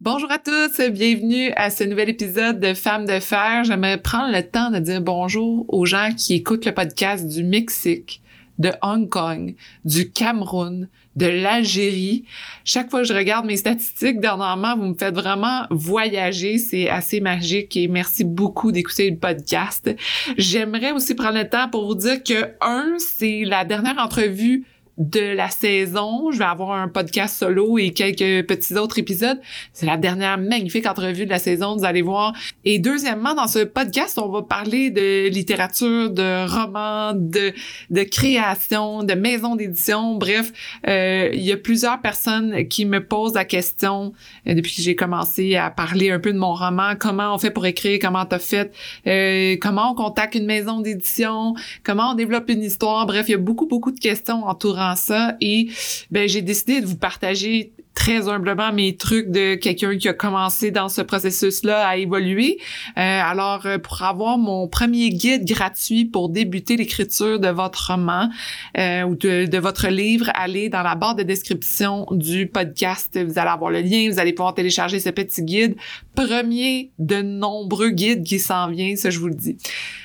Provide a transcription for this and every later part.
Bonjour à tous, bienvenue à ce nouvel épisode de Femmes de fer. J'aimerais prendre le temps de dire bonjour aux gens qui écoutent le podcast du Mexique, de Hong Kong, du Cameroun, de l'Algérie. Chaque fois que je regarde mes statistiques dernièrement, vous me faites vraiment voyager. C'est assez magique et merci beaucoup d'écouter le podcast. J'aimerais aussi prendre le temps pour vous dire que, un, c'est la dernière entrevue de la saison. Je vais avoir un podcast solo et quelques petits autres épisodes. C'est la dernière magnifique entrevue de la saison, vous allez voir. Et deuxièmement, dans ce podcast, on va parler de littérature, de romans, de, de création, de maisons d'édition. Bref, euh, il y a plusieurs personnes qui me posent la question euh, depuis que j'ai commencé à parler un peu de mon roman. Comment on fait pour écrire? Comment t'as fait? Euh, comment on contacte une maison d'édition? Comment on développe une histoire? Bref, il y a beaucoup, beaucoup de questions entourant ça et ben j'ai décidé de vous partager très humblement mes trucs de quelqu'un qui a commencé dans ce processus-là à évoluer. Euh, alors, euh, pour avoir mon premier guide gratuit pour débuter l'écriture de votre roman euh, ou de, de, votre livre, allez dans la barre de description du podcast. Vous allez avoir le lien, vous allez pouvoir télécharger ce petit guide. Premier de nombreux guides qui s'en vient, ça je vous le dis.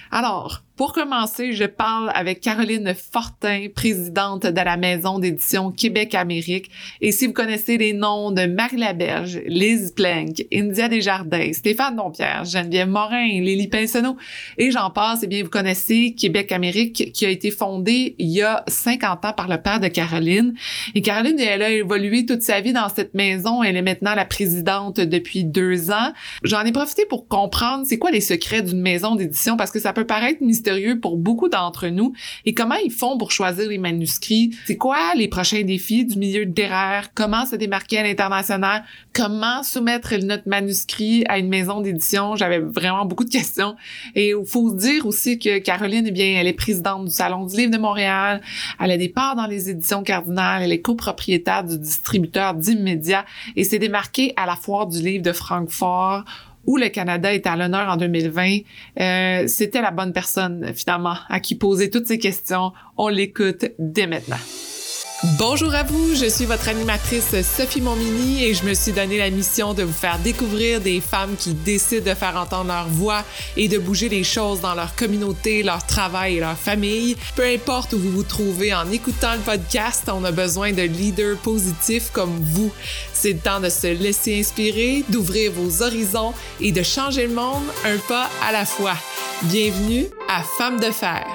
Alors, pour commencer, je parle avec Caroline Fortin, présidente de la maison d'édition Québec-Amérique. Et si vous connaissez les noms de Marie Laberge, Lise Plank, India Desjardins, Stéphane Dompierre, Geneviève Morin, Lily Pinsonneau, et j'en passe, eh bien, vous connaissez Québec-Amérique qui a été fondée il y a 50 ans par le père de Caroline. Et Caroline, elle a évolué toute sa vie dans cette maison. Elle est maintenant la présidente depuis deux ans. J'en ai profité pour comprendre c'est quoi les secrets d'une maison d'édition parce que ça peut paraître mystérieux pour beaucoup d'entre nous. Et comment ils font pour choisir les manuscrits? C'est quoi les prochains défis du milieu littéraire? Comment se démarquer à l'international? Comment soumettre notre manuscrit à une maison d'édition? J'avais vraiment beaucoup de questions. Et il faut dire aussi que Caroline, eh bien, elle est présidente du Salon du Livre de Montréal. Elle a des parts dans les éditions cardinales. Elle est copropriétaire du distributeur d'immédiat et s'est démarquée à la foire du livre de Francfort où le Canada est à l'honneur en 2020, euh, c'était la bonne personne finalement à qui poser toutes ces questions. On l'écoute dès maintenant. Bonjour à vous, je suis votre animatrice Sophie Momini et je me suis donné la mission de vous faire découvrir des femmes qui décident de faire entendre leur voix et de bouger les choses dans leur communauté, leur travail et leur famille. Peu importe où vous vous trouvez en écoutant le podcast, on a besoin de leaders positifs comme vous. C'est le temps de se laisser inspirer, d'ouvrir vos horizons et de changer le monde un pas à la fois. Bienvenue à Femmes de fer.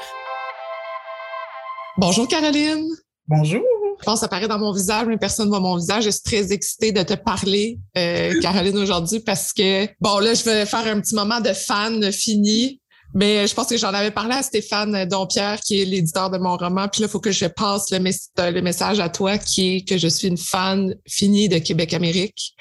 Bonjour Caroline. Bonjour. Je pense que ça paraît dans mon visage, mais personne ne voit mon visage. Je suis très excitée de te parler, euh, Caroline, aujourd'hui, parce que, bon, là, je vais faire un petit moment de fan fini. Mais je pense que j'en avais parlé à Stéphane Dompierre, qui est l'éditeur de mon roman. Puis là, il faut que je passe le, le, message à toi, qui est que je suis une fan finie de Québec-Amérique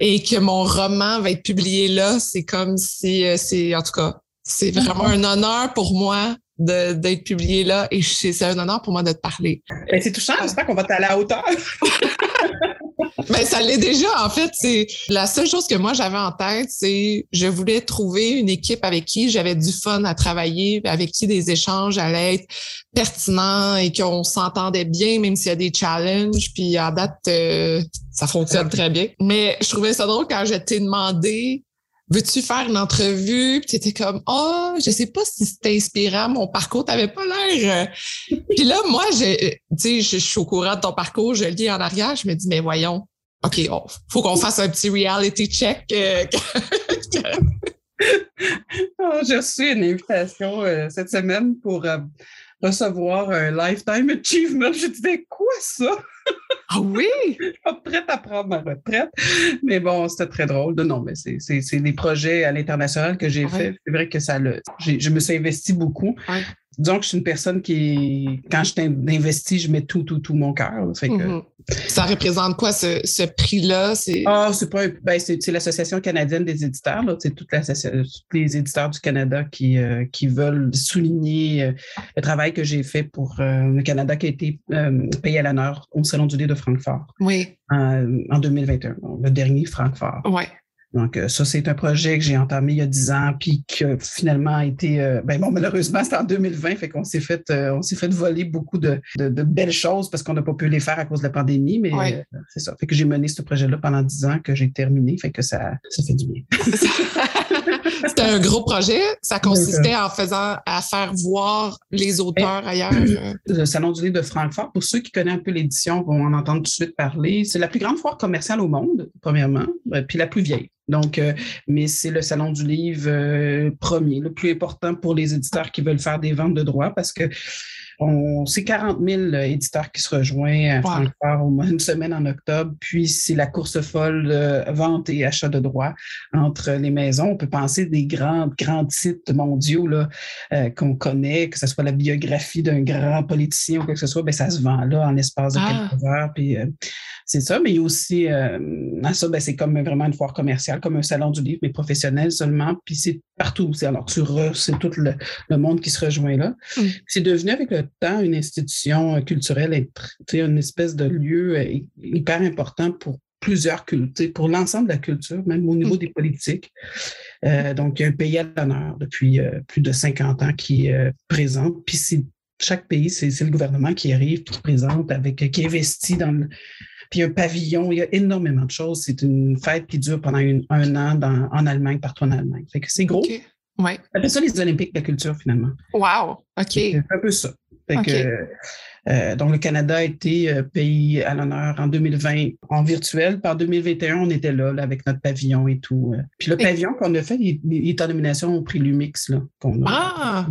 et que mon roman va être publié là. C'est comme si, euh, c'est, en tout cas, c'est vraiment un honneur pour moi d'être publié là et c'est un honneur pour moi de te parler. Ben, c'est touchant, j'espère qu'on va aller à la hauteur. ben, ça l'est déjà. En fait, c'est la seule chose que moi j'avais en tête, c'est je voulais trouver une équipe avec qui j'avais du fun à travailler, avec qui des échanges allaient être pertinents et qu'on s'entendait bien, même s'il y a des challenges. Puis à date, euh, ça fonctionne très bien. Mais je trouvais ça drôle quand je t'ai demandé veux-tu faire une entrevue? Puis t'étais comme, oh, je sais pas si c'était inspirant, mon parcours, t'avais pas l'air. Euh. Puis là, moi, je, tu sais, je suis au courant de ton parcours, je lis en arrière, je me dis, mais voyons, OK, oh, faut qu'on fasse un petit reality check. Euh, oh, j'ai reçu une invitation euh, cette semaine pour recevoir un Lifetime Achievement. Je disais, quoi ça? Ah oui? Je suis pas prête à prendre ma retraite. Mais bon, c'était très drôle. Non, mais c'est des projets à l'international que j'ai fait. C'est vrai que ça le. Je me suis investi beaucoup disons que je suis une personne qui, quand je t'investis, je mets tout, tout, tout mon cœur. Ça représente quoi ce, prix-là? Ah, c'est pas ben, c'est l'Association canadienne des éditeurs. C'est tous les éditeurs du Canada qui, euh, qui veulent souligner euh, le travail que j'ai fait pour euh, le Canada qui a été payé à l'honneur au Salon du livre de Francfort. Oui. en 2021, le dernier Francfort. Oui. Donc, euh, ça, c'est un projet que j'ai entamé il y a 10 ans, puis qui a finalement été. Euh, ben bon, malheureusement, c'est en 2020, fait qu'on s'est fait, euh, on s'est fait voler beaucoup de, belles choses parce qu'on n'a pas pu les faire à cause de la pandémie, mais c'est ça. Fait que j'ai mené ce projet-là pendant 10 ans que j'ai terminé, fait que ça, ça fait du bien. C'était un gros projet. Ça consistait en faisant à faire voir les auteurs ailleurs. Le Salon du livre de Francfort, pour ceux qui connaissent un peu l'édition, vont en entendre tout de suite parler. C'est la plus grande foire commerciale au monde, premièrement, puis la plus vieille. Donc, euh, mais c'est le salon du livre euh, premier, le plus important pour les éditeurs qui veulent faire des ventes de droits parce que c'est 40 000 euh, éditeurs qui se rejoignent à Francfort au moins une semaine en octobre. Puis c'est la course folle de vente et achat de droits entre les maisons. On peut penser des grands, grands titres mondiaux là, qu'on connaît, que ce soit la biographie d'un grand politicien ou quoi que ce soit, bien, ça se vend là en l'espace de ah. quelques heures. Puis c'est ça, mais il y a aussi, euh, ça, ben, c'est comme vraiment une foire commerciale, comme un salon du livre, mais professionnel seulement. Puis c'est partout. Alors, c'est tout le, monde qui se rejoint là. Mm. C'est devenu avec le temps une institution culturelle, une espèce de lieu euh, hyper important pour plusieurs cultures, pour l'ensemble de la culture, même au niveau mm. des politiques. Euh, donc, il y a un pays à l'honneur depuis plus de 50 ans qui est présent. Puis chaque pays, c'est le gouvernement qui arrive, qui présente, avec, qui investit dans le, puis un pavillon, il y a énormément de choses. C'est une fête qui dure pendant un an en Allemagne, partout en Allemagne. Fait que c'est gros. Ouais. C'est ça les Olympiques de la culture, finalement. Wow! OK. C'est un peu ça. Fait que, euh, donc, le Canada a été euh, pays à l'honneur en 2020 en virtuel. Par 2021, on était là, avec notre pavillon et tout. Euh. Puis le pavillon qu'on a fait, il, est en nomination au prix Lumix. Là, ah!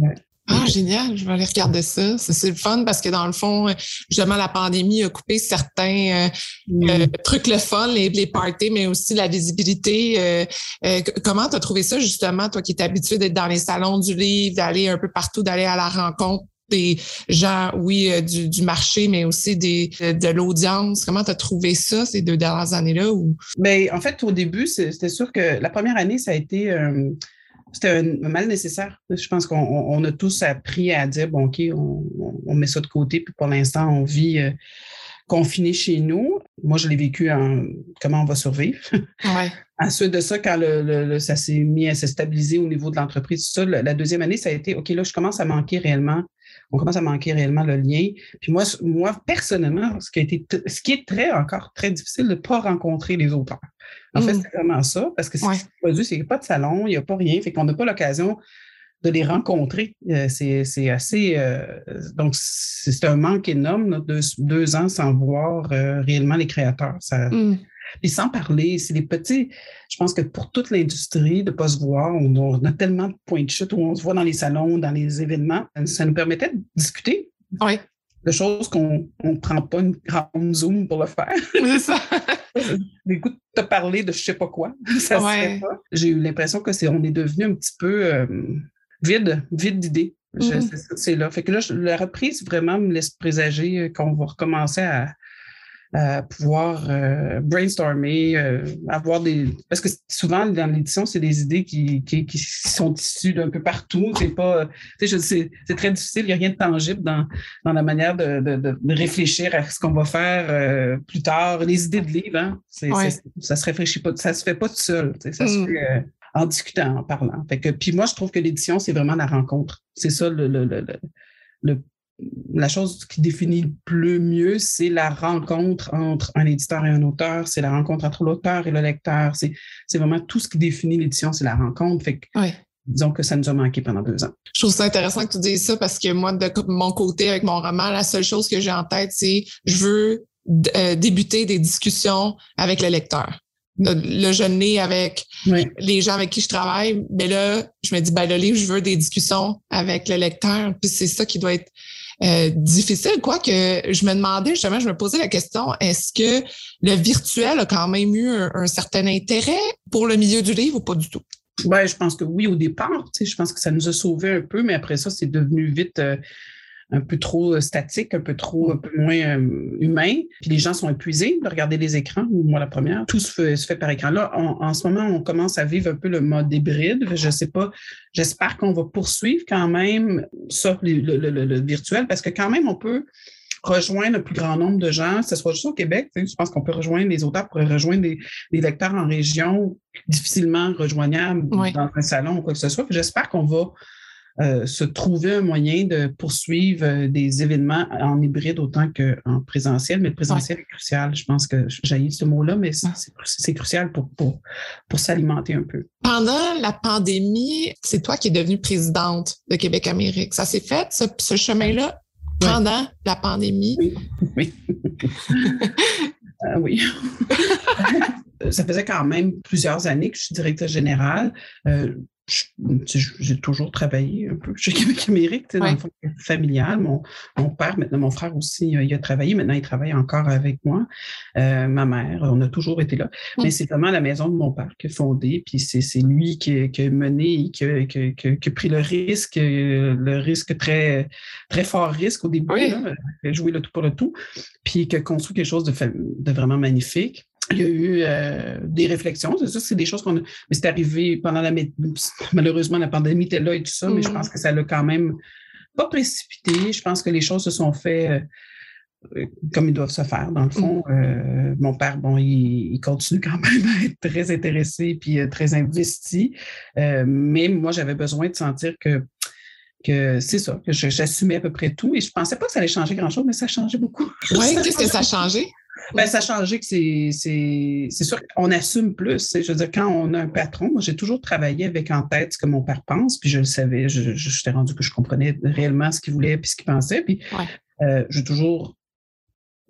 Ah, génial, je vais aller regarder ça. C'est le fun parce que dans le fond, justement, la pandémie a coupé certains euh, euh, trucs le fun, les, les parties, mais aussi la visibilité. Euh, comment tu as trouvé ça, justement, toi qui es habitué d'être dans les salons du livre, d'aller un peu partout, d'aller à la rencontre des gens, oui, du, marché, mais aussi des, de, l'audience? Comment tu as trouvé ça ces deux dernières années-là? Ou... Bien, en fait, au début, c'était sûr que la première année, ça a été c'était un, mal nécessaire. Je pense qu'on a tous appris à dire, bon, OK, on, met ça de côté, puis pour l'instant, on vit euh, confiné chez nous. Moi, je l'ai vécu en comment on va survivre? Ouais. Ensuite de ça, quand le, ça s'est mis à se stabiliser au niveau de l'entreprise, ça, la deuxième année, ça a été, OK, là, je commence à manquer réellement on commence à manquer réellement le lien. Puis moi, moi personnellement, ce qui, a été ce qui est très encore très difficile de ne pas rencontrer les auteurs. En fait, mm. c'est vraiment ça, parce que ce qui se produit, c'est qu'il n'y a pas de salon, il n'y a pas rien, fait qu'on n'a pas l'occasion de les rencontrer. Euh, c'est assez. Euh, donc, c'est un manque énorme, de deux, ans sans voir euh, réellement les créateurs. Ça, mm. Puis sans parler, c'est des petits. Je pense que pour toute l'industrie, de ne pas se voir, on, a tellement de points de chute où on se voit dans les salons, dans les événements. Ça nous permettait de discuter. Oui. De choses qu'on ne prend pas une grande Zoom pour le faire. C'est ça. Écoute, te parler de je sais pas quoi. Ça ouais. pas. J'ai eu l'impression que c'est on est devenu un petit peu euh, vide, vide d'idées. Mm-hmm. C'est là. Fait que là, la reprise vraiment me laisse présager qu'on va recommencer à, pouvoir euh, brainstormer, euh, avoir des. Parce que souvent, dans l'édition, c'est des idées qui, qui, sont issues d'un peu partout. C'est pas. C'est très difficile, il n'y a rien de tangible dans, dans la manière de, de, de, réfléchir à ce qu'on va faire euh, plus tard. Les idées de livres, hein, ça se réfléchit pas, ça se fait pas tout seul. Ça se mm. fait en discutant, en parlant. Fait que, puis moi, je trouve que l'édition, c'est vraiment la rencontre. C'est ça le, le, le, le la chose qui définit le mieux, c'est la rencontre entre un éditeur et un auteur, c'est la rencontre entre l'auteur et le lecteur. C'est, vraiment tout ce qui définit l'édition, c'est la rencontre. Fait que, disons que ça nous a manqué pendant deux ans. Je trouve ça intéressant que tu dises ça parce que moi, de mon côté, avec mon roman, la seule chose que j'ai en tête, c'est je veux euh, débuter des discussions avec le lecteur. Le, jeune né avec les gens avec qui je travaille, mais là, je me dis, ben, le livre, je veux des discussions avec le lecteur. Puis c'est ça qui doit être euh, difficile, quoique je me demandais justement, je me posais la question, est-ce que le virtuel a quand même eu un, certain intérêt pour le milieu du livre ou pas du tout? Ben, je pense que oui, au départ, je pense que ça nous a sauvés un peu, mais après ça, c'est devenu vite euh, un peu trop euh, statique, un peu trop, un peu moins euh, humain. Puis les gens sont épuisés de regarder les écrans, moi la première. Tout se fait, se fait par écran. Là, en ce moment, on commence à vivre un peu le mode hybride. Je sais pas, j'espère qu'on va poursuivre quand même ça, le, le, virtuel, parce que quand même, on peut rejoindre le plus grand nombre de gens, que ce soit juste au Québec. Je pense qu'on peut rejoindre, les auteurs pourraient rejoindre des, lecteurs en région difficilement rejoignables dans un salon ou quoi que ce soit. J'espère qu'on va euh, se trouver un moyen de poursuivre euh, des événements en hybride autant qu'en présentiel, mais le présentiel est crucial. Je pense que j'ai ce mot-là, mais c'est crucial pour, pour, pour s'alimenter un peu. Pendant la pandémie, c'est toi qui es devenue présidente de Québec Amérique. Ça s'est fait, ce, chemin-là, pendant la pandémie? Oui. Oui. Euh, oui. ça faisait quand même plusieurs années que je suis directeur général j'ai toujours travaillé un peu chez Québec Amérique, dans le fond familial. Mon, mon, père, maintenant mon frère aussi, il a travaillé. Maintenant, il travaille encore avec moi. Euh, ma mère, on a toujours été là. Mmh. Mais c'est vraiment la maison de mon père qui a fondé. Puis c'est lui qui, qui, a mené, qui a, qui, qui a, pris le risque, le risque très, très fort risque au début, oui. là, jouer le tout pour le tout, puis qui a construit quelque chose de, de vraiment magnifique il y a eu euh, des réflexions, c'est ça, c'est des choses qu'on a. Mais c'est arrivé pendant la. Malheureusement, la pandémie était là et tout ça, mais je pense mm. que ça l'a quand même pas précipité. Je pense que les choses se sont faites euh, comme ils doivent se faire, dans le fond. Mm. Euh, mon père, bon, il, continue quand même à être très intéressé puis très investi. mais moi, j'avais besoin de sentir que que c'est ça, que j'assumais à peu près tout. Et je pensais pas que ça allait changer grand-chose, mais ça a changé beaucoup. Oui, qu'est-ce que ça a changé? Ben, ça a changé que c'est, c'est, sûr qu'on assume plus. Je veux dire, quand on a un patron, moi, j'ai toujours travaillé avec en tête ce que mon père pense, puis je le savais. Je, je, t'ai rendu que je comprenais réellement ce qu'il voulait puis ce qu'il pensait. Puis euh, j'ai toujours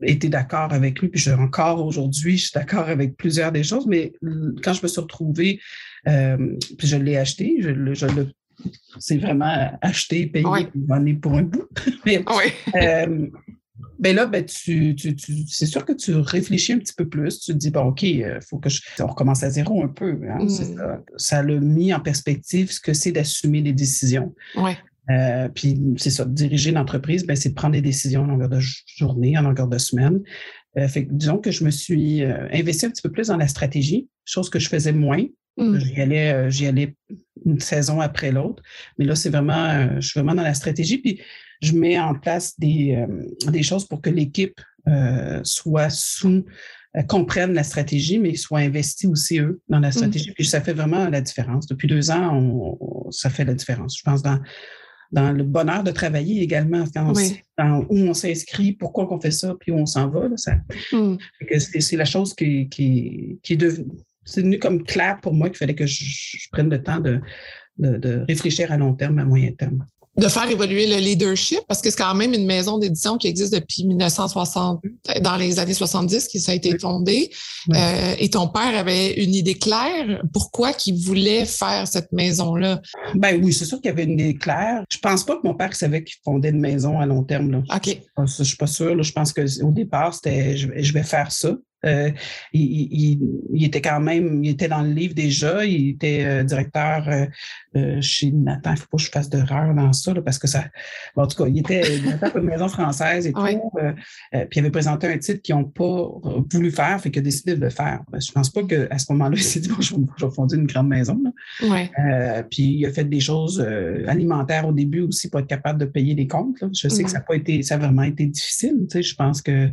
été d'accord avec lui, puis je, encore aujourd'hui, je suis d'accord avec plusieurs des choses, mais quand je me suis retrouvée, euh, puis je l'ai acheté, je, je le c'est vraiment acheté, payé, ouais. pour un bout. mais, euh, ben là, ben tu, tu, c'est sûr que tu réfléchis un petit peu plus. Tu te dis, bon, OK, il euh, faut que je. On recommence à zéro un peu. Hein, mm. ça. ça l'a mis en perspective ce que c'est d'assumer les décisions. Ouais. Euh, puis c'est ça, diriger l'entreprise, ben, c'est de prendre des décisions en longueur de journée, en longueur de semaine. Euh, fait disons que je me suis investi un petit peu plus dans la stratégie, chose que je faisais moins. Mm. J'y allais, j'y allais une saison après l'autre. Mais là, c'est vraiment, je suis vraiment dans la stratégie. Puis je mets en place des, euh, des choses pour que l'équipe euh, soit sous, euh, comprenne la stratégie, mais soit investie aussi, eux, dans la mmh. stratégie. Puis ça fait vraiment la différence. Depuis deux ans, on, ça fait la différence. Je pense dans, dans le bonheur de travailler également, dans, où on s'inscrit, pourquoi on fait ça, puis où on s'en va. ça, mmh. C'est la chose qui, qui, qui est devenue c'est devenu comme clair pour moi qu'il fallait que je, prenne le temps de, de, de, réfléchir à long terme, à moyen terme de faire évoluer le leadership parce que c'est quand même une maison d'édition qui existe depuis 1960, dans les années 70 qui ça a été fondé. Euh, et ton père avait une idée claire. Pourquoi qu'il voulait faire cette maison-là? Ben oui, c'est sûr qu'il y avait une idée claire. Je pense pas que mon père savait qu'il fondait une maison à long terme. Là. OK. Je, suis pas sûre. Je pense qu'au départ, c'était je vais faire ça. Euh, il, était quand même, il était dans le livre déjà, il était euh, directeur euh, chez Nathan. Il ne faut pas que je fasse d'erreur dans ça, parce que ça. en tout cas, il était directeur de maison française et tout. puis il avait présenté un titre qu'ils n'ont pas voulu faire, fait qu'il a décidé de le faire. Je ne pense pas qu'à ce moment-là, il s'est dit bon, je, vais fonder une grande maison. puis il a fait des choses alimentaires au début aussi pour être capable de payer les comptes. Je sais que ça n'a pas été, ça a vraiment été difficile. Je pense que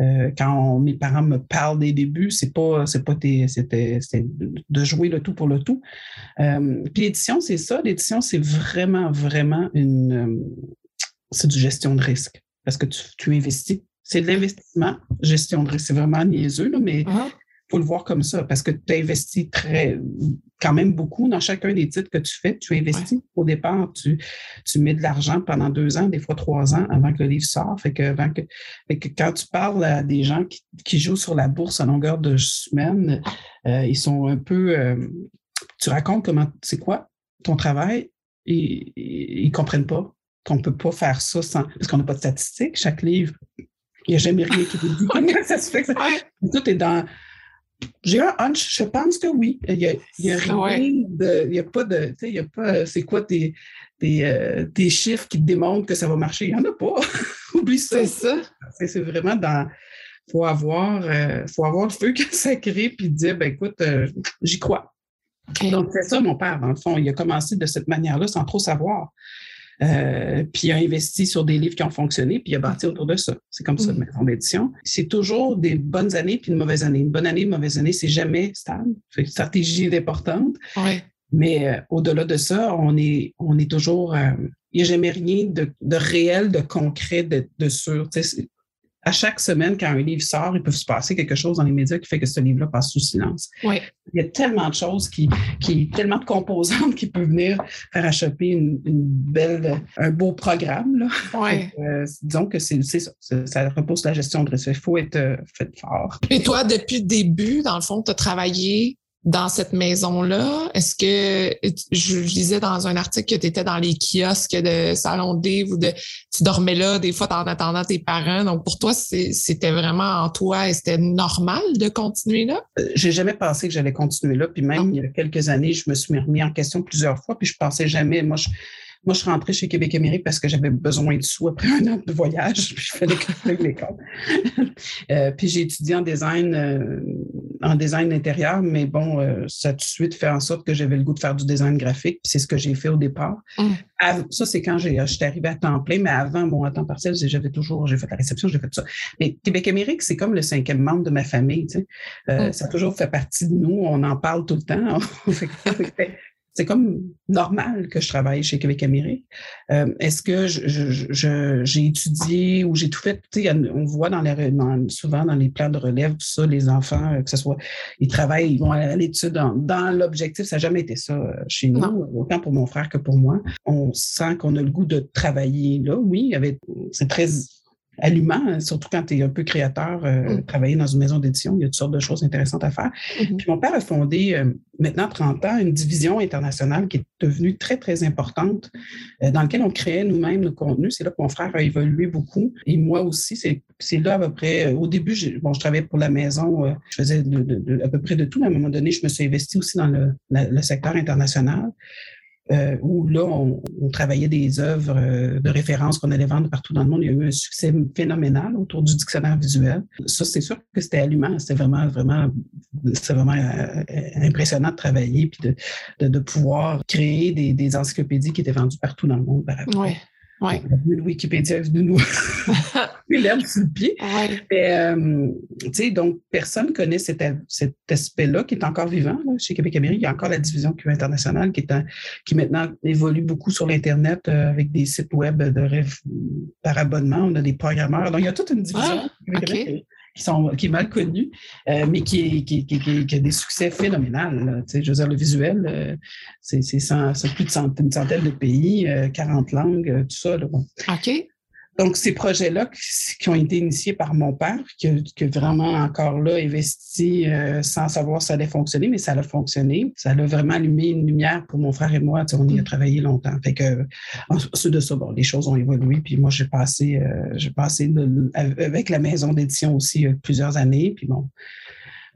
euh, quand mes parents me parlent des débuts, c'est pas, c'est pas c'était, de jouer le tout pour le tout. Euh, puis l'édition, c'est ça. L'édition, c'est vraiment, vraiment une, euh, c'est du gestion de risque parce que tu, investis. C'est de l'investissement, gestion de risque. C'est vraiment niaiseux, là, mais ah faut le voir comme ça parce que tu investis très, quand même beaucoup dans chacun des titres que tu fais. Tu investis au départ, tu, tu mets de l'argent pendant deux ans, des fois trois ans avant que le livre sorte. Fait que, avant que, que quand tu parles à des gens qui, qui, jouent sur la bourse à longueur de semaine, euh, ils sont un peu. Euh, tu racontes comment c'est quoi ton travail et, ils ne comprennent pas qu'on ne peut pas faire ça sans. Parce qu'on n'a pas de statistiques. Chaque livre, il n'y a jamais rien qui te dit comment ça se fait. Que ça, tout est dans j'ai un hunch, je pense que oui. Il n'y a, il y a rien de. Il n'y a pas de. Il y a pas. C'est quoi tes, tes, euh, chiffres qui te démontrent que ça va marcher? Il n'y en a pas. Oublie ça. C'est ça. C'est vraiment dans. Il faut avoir, euh, faut avoir le feu sacré puis dire ben écoute, euh, j'y crois. Donc, c'est ça, mon père, dans le fond. Il a commencé de cette manière-là sans trop savoir. euh, puis il a investi sur des livres qui ont fonctionné, puis il a bâti autour de ça. C'est comme ça, une maison d'édition. C'est toujours des bonnes années puis une mauvaise année. Une bonne année, une mauvaise année, c'est jamais stable. Une stratégie est importante. Mais euh, au-delà de ça, on est, on est toujours. Euh, il n'y a jamais rien de, de, réel, de concret, de, de sûr à chaque semaine, quand un livre sort, il peut se passer quelque chose dans les médias qui fait que ce livre-là passe sous silence. Oui. Il y a tellement de choses qui, qui tellement de composantes qui peuvent venir faire achoper une, une belle, un beau programme. Là. Oui. Euh, disons que c'est ça, ça repose la gestion de risque. Il faut être euh, fait fort. Et toi, depuis le début, dans le fond, tu as travaillé dans cette maison-là? Est-ce que je, disais dans un article que tu étais dans les kiosques de salon livre ou de tu dormais là des fois en attendant tes parents. Donc pour toi, c'était vraiment en toi et c'était normal de continuer là? Euh, j'ai jamais pensé que j'allais continuer là. Puis même il y a quelques années, je me suis remis en question plusieurs fois, puis je pensais jamais. Moi, je, moi, je suis rentrée chez Québec Amérique parce que j'avais besoin de sous après un an de voyage, puis je fallait que l'école. euh, puis j'ai étudié en design, euh, en design intérieur, mais bon, euh, ça a tout de suite fait en sorte que j'avais le goût de faire du design graphique, puis c'est ce que j'ai fait au départ. Mmh. ça, c'est quand j'étais arrivée à temps plein, mais avant, bon, à temps partiel, j'avais toujours, j'ai fait la réception, j'ai fait tout ça. Mais Québec Amérique, c'est comme le cinquième membre de ma famille, tu sais. Euh, mmh. Ça a toujours fait partie de nous, on en parle tout le temps. c'est comme normal que je travaille chez Québec Amérique. Euh, est-ce que j'ai étudié ou j'ai tout fait? On voit dans les, souvent dans les plans de relève, tout ça, les enfants, euh, que ce soit, ils travaillent, ils vont à l'étude dans, l'objectif. Ça n'a jamais été ça euh, chez nous, autant pour mon frère que pour moi. On sent qu'on a le goût de travailler là. Oui, c'est très allumant, surtout quand tu es un peu créateur, euh, mm. travailler dans une maison d'édition, il y a toutes sortes de choses intéressantes à faire. Mm-hmm. Puis mon père a fondé, euh, maintenant 30 ans, une division internationale qui est devenue très, très importante, euh, dans laquelle on créait nous-mêmes nos contenus. C'est là que mon frère a évolué beaucoup. Et moi aussi, c'est là à peu près, au début, bon, je travaillais pour la maison, je faisais de, à peu près de tout, mais à un moment donné, je me suis investi aussi dans le, le secteur international. Euh, où là, on, travaillait des œuvres euh, de référence qu'on allait vendre partout dans le monde. Il y a eu un succès phénoménal autour du dictionnaire visuel. Ça, c'est sûr que c'était allumant. C'était vraiment, vraiment, c'était vraiment euh, impressionnant de travailler puis de, de, pouvoir créer des, des, encyclopédies qui étaient vendues partout dans le monde. Oui. Ouais. Le Wikipédia est venu nous l'herbe sur le pied. Euh, donc, personne ne connaît cet, cet aspect-là qui est encore vivant chez Québec Amérique. Il y a encore la division Q internationale qui, est qui maintenant évolue beaucoup sur l'Internet euh, avec des sites web de rêve par abonnement. On a des programmeurs. Donc, il y a toute une division. Ah, qui, sont, qui est mal connu, euh, mais qui, qui, qui, a des succès phénoménaux. je veux dire, le visuel, euh, c'est plus de centaines, une centaine de pays, 40 euh, langues, tout ça. Là, OK. Donc, ces projets-là qui ont été initiés par mon père, qui a, vraiment encore là investi euh, sans savoir si ça allait fonctionner, mais ça a fonctionné. Ça a vraiment allumé une lumière pour mon frère et moi. On y a mm. travaillé longtemps. Fait que, ensuite de ça, bon, les choses ont évolué. Puis moi, j'ai passé, euh, j'ai passé avec la maison d'édition aussi euh, plusieurs années. Puis bon,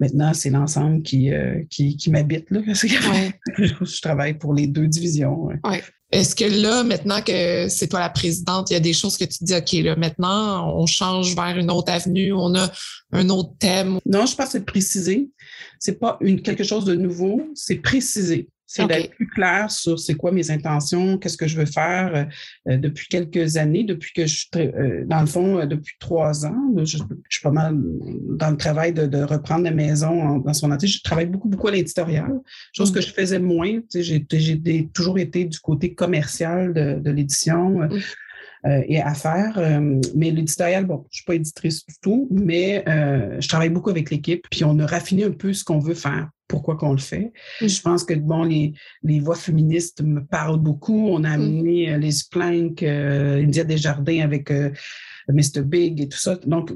maintenant, c'est l'ensemble qui, qui, qui m'habite. Là. je travaille pour les deux divisions. Ouais. Est-ce que là, maintenant que c'est toi la présidente, il y a des choses que tu dis, OK, là, maintenant, on change vers une autre avenue, on a un autre thème? Non, je pense que c'est préciser. C'est pas quelque chose de nouveau, c'est préciser. C'est d'être plus clair sur c'est quoi mes intentions, qu'est-ce que je veux faire euh, euh, depuis quelques années, depuis que je suis, euh, dans le fond, depuis trois ans. Je, suis pas mal dans le travail de, reprendre la maison dans son entier. Je travaille beaucoup, beaucoup à l'éditorial, chose que mmh. je faisais moins. J'ai toujours été du côté commercial de, l'édition. Et à faire. mais l'éditorial, bon, je suis pas éditrice du tout, mais je travaille beaucoup avec l'équipe, puis on a raffiné un peu ce qu'on veut faire pourquoi qu'on le fait. Mm. Je pense que bon, les, les voix féministes me parlent beaucoup. On a mm. amené euh, les Plank, euh, India Desjardins avec euh, Mr. Big et tout ça. Donc,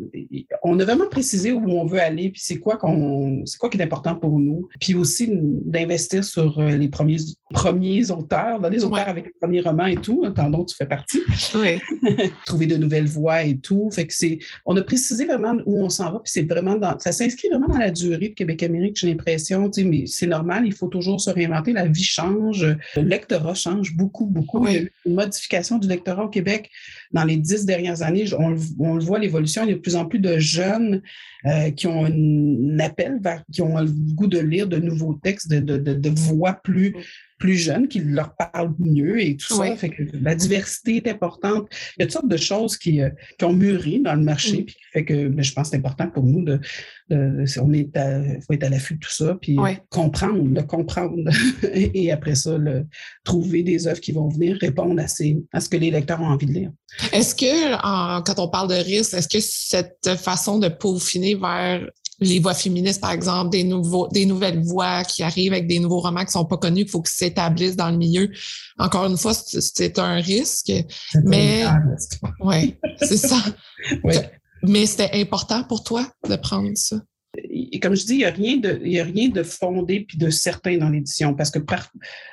on a vraiment précisé où on veut aller, puis c'est quoi qu'on, c'est quoi qui est important pour nous. Puis aussi d'investir sur euh, les premiers, premiers auteurs, dans les auteurs avec les premiers romans et tout, hein, tant dont tu fais partie. Oui. Trouver de nouvelles voies et tout. Fait que c'est, on a précisé vraiment où on s'en va, puis c'est vraiment dans, ça s'inscrit vraiment dans la durée de Québec-Amérique, j'ai l'impression, tu sais, mais c'est normal, il faut toujours se réinventer, la vie change, le lectorat change beaucoup, beaucoup. Il y a eu une modification du lectorat au Québec dans les dix dernières années on, le voit, l'évolution, il y a de plus en plus de jeunes euh, qui ont un appel vers, qui ont le goût de lire de nouveaux textes, de, de, de, voix plus, plus jeunes qui leur parlent mieux et tout ça. Fait que la diversité est importante. Il y a toutes sortes de choses qui, euh, qui ont mûri dans le marché, puis qui fait que ben, je pense que c'est important pour nous de, de, on est faut être à l'affût de tout ça, puis comprendre, le comprendre, et, après ça, le, trouver des œuvres qui vont venir répondre à, ces, à ce que les lecteurs ont envie de lire. Est-ce que, quand on parle de risque, est-ce que cette façon de peaufiner vers les voix féministes, par exemple, des, nouveaux, des nouvelles voix qui arrivent avec des nouveaux romans qui sont pas connus, qu'il faut qu'ils s'établissent dans le milieu. Encore une fois, c'est un risque. Mais, oui, c'est ça. Mais c'était important pour toi de prendre ça? Et comme je dis, il n'y a rien de, il y a rien de fondé puis de certain dans l'édition parce que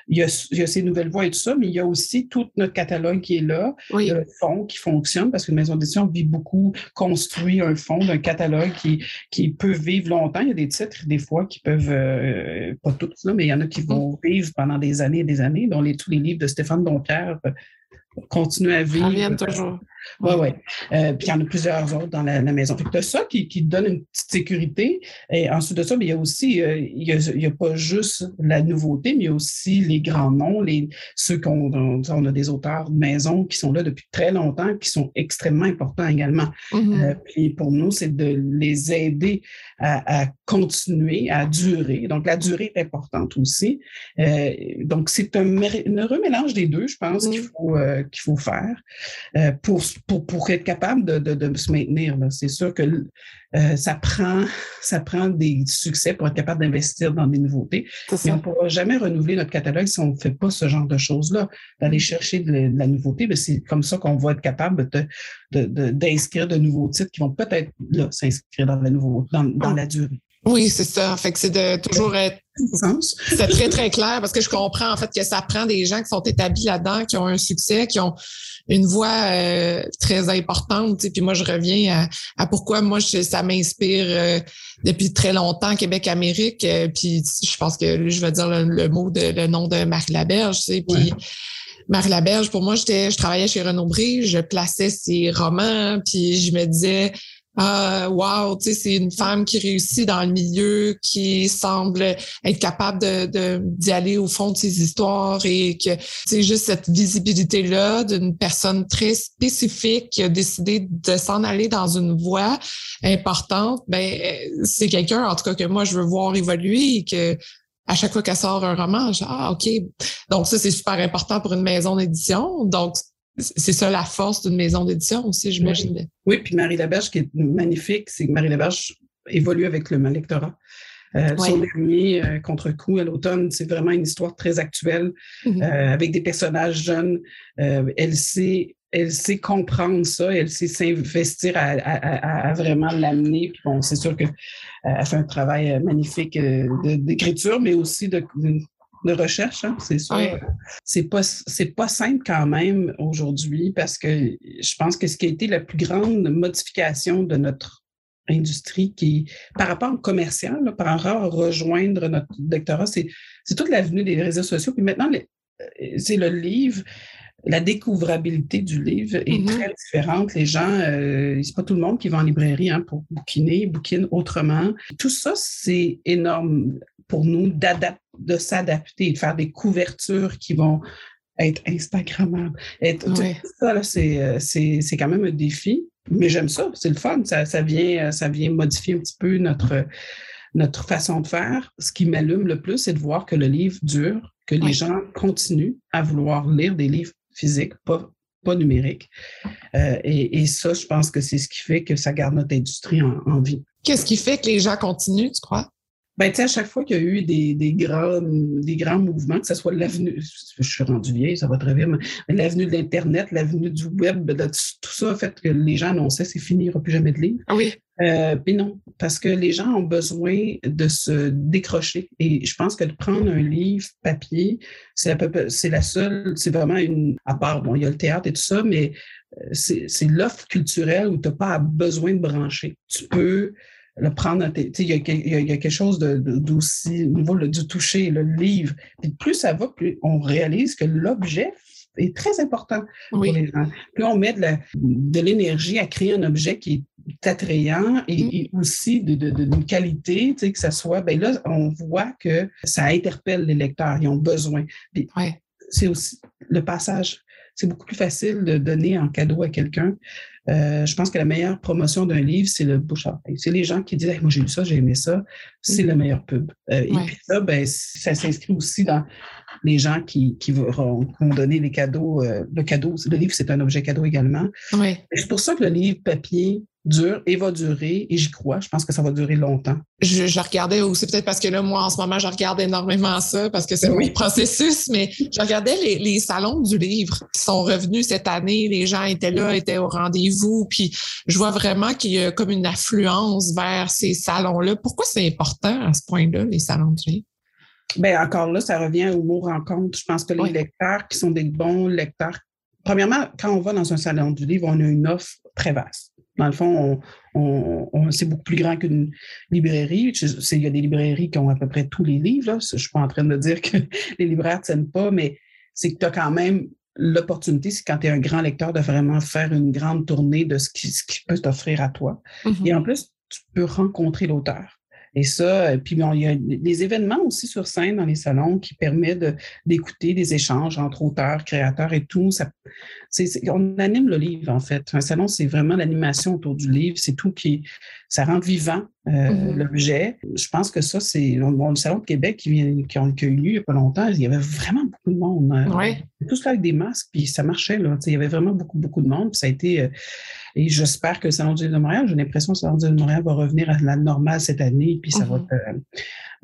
il, y a, il, y a, ces nouvelles voix et tout ça, mais il y a aussi tout notre catalogue qui est là, oui. le fond qui fonctionne parce que maison d'édition vit beaucoup, construit un fond d'un catalogue qui, qui peut vivre longtemps. Il y a des titres, des fois, qui peuvent, euh, pas tous, là, mais il y en a qui vont mm. vivre pendant des années et des années, dont les, tous les livres de Stéphane Dompierre euh, continuent à vivre. toujours. Oui, oui. Euh, puis il y en a plusieurs autres dans la, maison. Fait que tu as ça qui, qui, donne une petite sécurité. Et ensuite de ça, mais il y a aussi, euh, il n'y a, pas juste la nouveauté, mais il y a aussi les grands noms, les, ceux qu'on on a des auteurs de maison qui sont là depuis très longtemps, qui sont extrêmement importants également. Euh, puis pour nous, c'est de les aider à, à, continuer, à durer. Donc la durée est importante aussi. donc c'est un, un, remélange des deux, je pense, qu'il faut, qu'il faut faire pour pour, pour être capable de, de, de se maintenir. C'est sûr que euh, ça, prend, ça prend des succès pour être capable d'investir dans des nouveautés. Mais on ne pourra jamais renouveler notre catalogue si on ne fait pas ce genre de choses-là, d'aller chercher de, la nouveauté. C'est comme ça qu'on va être capable d'inscrire de, de, nouveaux titres qui vont peut-être s'inscrire dans, la, nouveau, dans, dans la durée. Oui, c'est ça. Fait que c'est de toujours être. C'est très, très clair parce que je comprends en fait que ça prend des gens qui sont établis là-dedans, qui ont un succès, qui ont une voix euh, très importante. Puis moi, je reviens à, pourquoi moi, ça m'inspire euh, depuis très longtemps, Québec-Amérique. Euh, puis je pense que je vais dire le, mot de le nom de Marie Laberge. Puis Marie Laberge, pour moi, j'étais, je travaillais chez Renaud Bré, je plaçais ses romans, puis je me disais ah, wow, tu sais, c'est une femme qui réussit dans le milieu, qui semble être capable de d'y aller au fond de ses histoires et que c'est juste cette visibilité là d'une personne très spécifique qui a décidé de s'en aller dans une voie importante. Ben, c'est quelqu'un, en tout cas, que moi je veux voir évoluer et que à chaque fois qu'elle sort un roman, je ah ok. Donc ça c'est super important pour une maison d'édition. Donc c'est ça la force d'une maison d'édition aussi, j'imagine. Oui. puis Marie Laberge, qui est magnifique, c'est que Marie Laberge évolue avec le lectorat. Euh, Son dernier euh, contre-coup à l'automne, c'est vraiment une histoire très actuelle mm-hmm. euh, avec des personnages jeunes. Elle sait elle sait comprendre ça, elle sait s'investir à, à, à, vraiment l'amener. Bon, c'est sûr qu'elle fait un travail magnifique d'écriture, mais aussi de, de recherche, hein, c'est sûr. C'est pas pas simple quand même aujourd'hui parce que je pense que ce qui a été la plus grande modification de notre industrie qui, par rapport au commercial, par rapport à rejoindre notre doctorat, c'est, c'est toute l'avenue des réseaux sociaux. Puis maintenant, euh, c'est le livre la découvrabilité du livre est mm-hmm. très différente. Les gens, euh, c'est pas tout le monde qui va en librairie hein, pour bouquiner, bouquine autrement. Tout ça, c'est énorme pour nous de s'adapter, de faire des couvertures qui vont être Instagrammables. Ça, euh, c'est quand même un défi, mais j'aime ça, c'est le fun. Ça, ça, vient, ça vient modifier un petit peu notre, notre façon de faire. Ce qui m'allume le plus, c'est de voir que le livre dure, que les gens continuent à vouloir lire des livres physiques, pas, pas numériques. Euh, et, ça, je pense que c'est ce qui fait que ça garde notre industrie en vie. Qu'est-ce qui fait que les gens continuent, tu crois? Ben, tu sais, à chaque fois qu'il y a eu des, des, grands, des grands mouvements, que ce soit l'avenue, je suis rendu vieille, ça va très vite, mais l'avenue de l'Internet, l'avenue du web, tout ça fait que les gens annonçaient c'est fini, il n'y aura plus jamais de livres. Ah oui. Euh, puis non, parce que les gens ont besoin de se décrocher. Et je pense que de prendre un livre papier, c'est c'est la seule, c'est vraiment une, à part, bon, il y a le théâtre et tout ça, mais euh, c'est l'offre culturelle où tu n'as pas besoin de brancher. Tu peux le prendre il y, a, quelque chose d'aussi au niveau du toucher, le livre. Puis plus ça va, plus on réalise que l'objet est très important pour les gens. Puis on met de l'énergie à créer un objet qui est attrayant et, mm. aussi de, de, qualité, tu sais, que ça soit, ben là, on voit que ça interpelle les lecteurs, ils ont besoin. Puis c'est aussi le passage. C'est beaucoup plus facile de donner en cadeau à quelqu'un euh, je pense que la meilleure promotion d'un livre, c'est le bouche à C'est les gens qui disent Moi, j'ai lu ça, j'ai aimé ça. C'est la meilleure pub. Euh, et puis ça, ben, ça s'inscrit aussi dans les gens qui, qui vont, donner les cadeaux. Euh, le cadeau, le livre, c'est un objet cadeau également. C'est pour ça que le livre papier, dure et va durer, et j'y crois. Je pense que ça va durer longtemps. Je, regardais aussi, peut-être parce que là, moi, en ce moment, je regarde énormément ça, parce que c'est oui. mon processus, mais je regardais les, salons du livre qui sont revenus cette année. Les gens étaient là, étaient au rendez-vous, puis je vois vraiment qu'il y a comme une affluence vers ces salons-là. Pourquoi c'est important à ce point-là, les salons du livre? Bien, encore là, ça revient au mot rencontre. Je pense que les lecteurs qui sont des bons lecteurs, premièrement, quand on va dans un salon du livre, on a une offre très vaste. Dans le fond, on, c'est beaucoup plus grand qu'une librairie. Il y a des librairies qui ont à peu près tous les livres. Je ne suis pas en train de dire que les libraires ne tiennent pas, mais c'est que tu as quand même l'opportunité, c'est quand tu es un grand lecteur, de vraiment faire une grande tournée de ce qui, peut t'offrir à toi. Mm-hmm. Et en plus, tu peux rencontrer l'auteur. Et ça, euh, puis bon, il y a des événements aussi sur scène dans les salons qui permettent d'écouter des échanges entre auteurs, créateurs et tout. Ça, on anime le livre, en fait. Un salon, c'est vraiment l'animation autour du livre. C'est tout qui, ça rend vivant euh, mm-hmm. l'objet. Je pense que ça, c'est le salon de Québec qui, vient, qui, a, eu lieu il n'y a pas longtemps. Il y avait vraiment beaucoup de monde. Euh, ouais. Tout là avec des masques, puis ça marchait. Là. Il y avait vraiment beaucoup, beaucoup de monde. Puis ça a été et j'espère que le Salon du livre de Montréal, j'ai l'impression que le Salon du livre de Montréal va revenir à la normale cette année, puis ça va mm-hmm. être euh,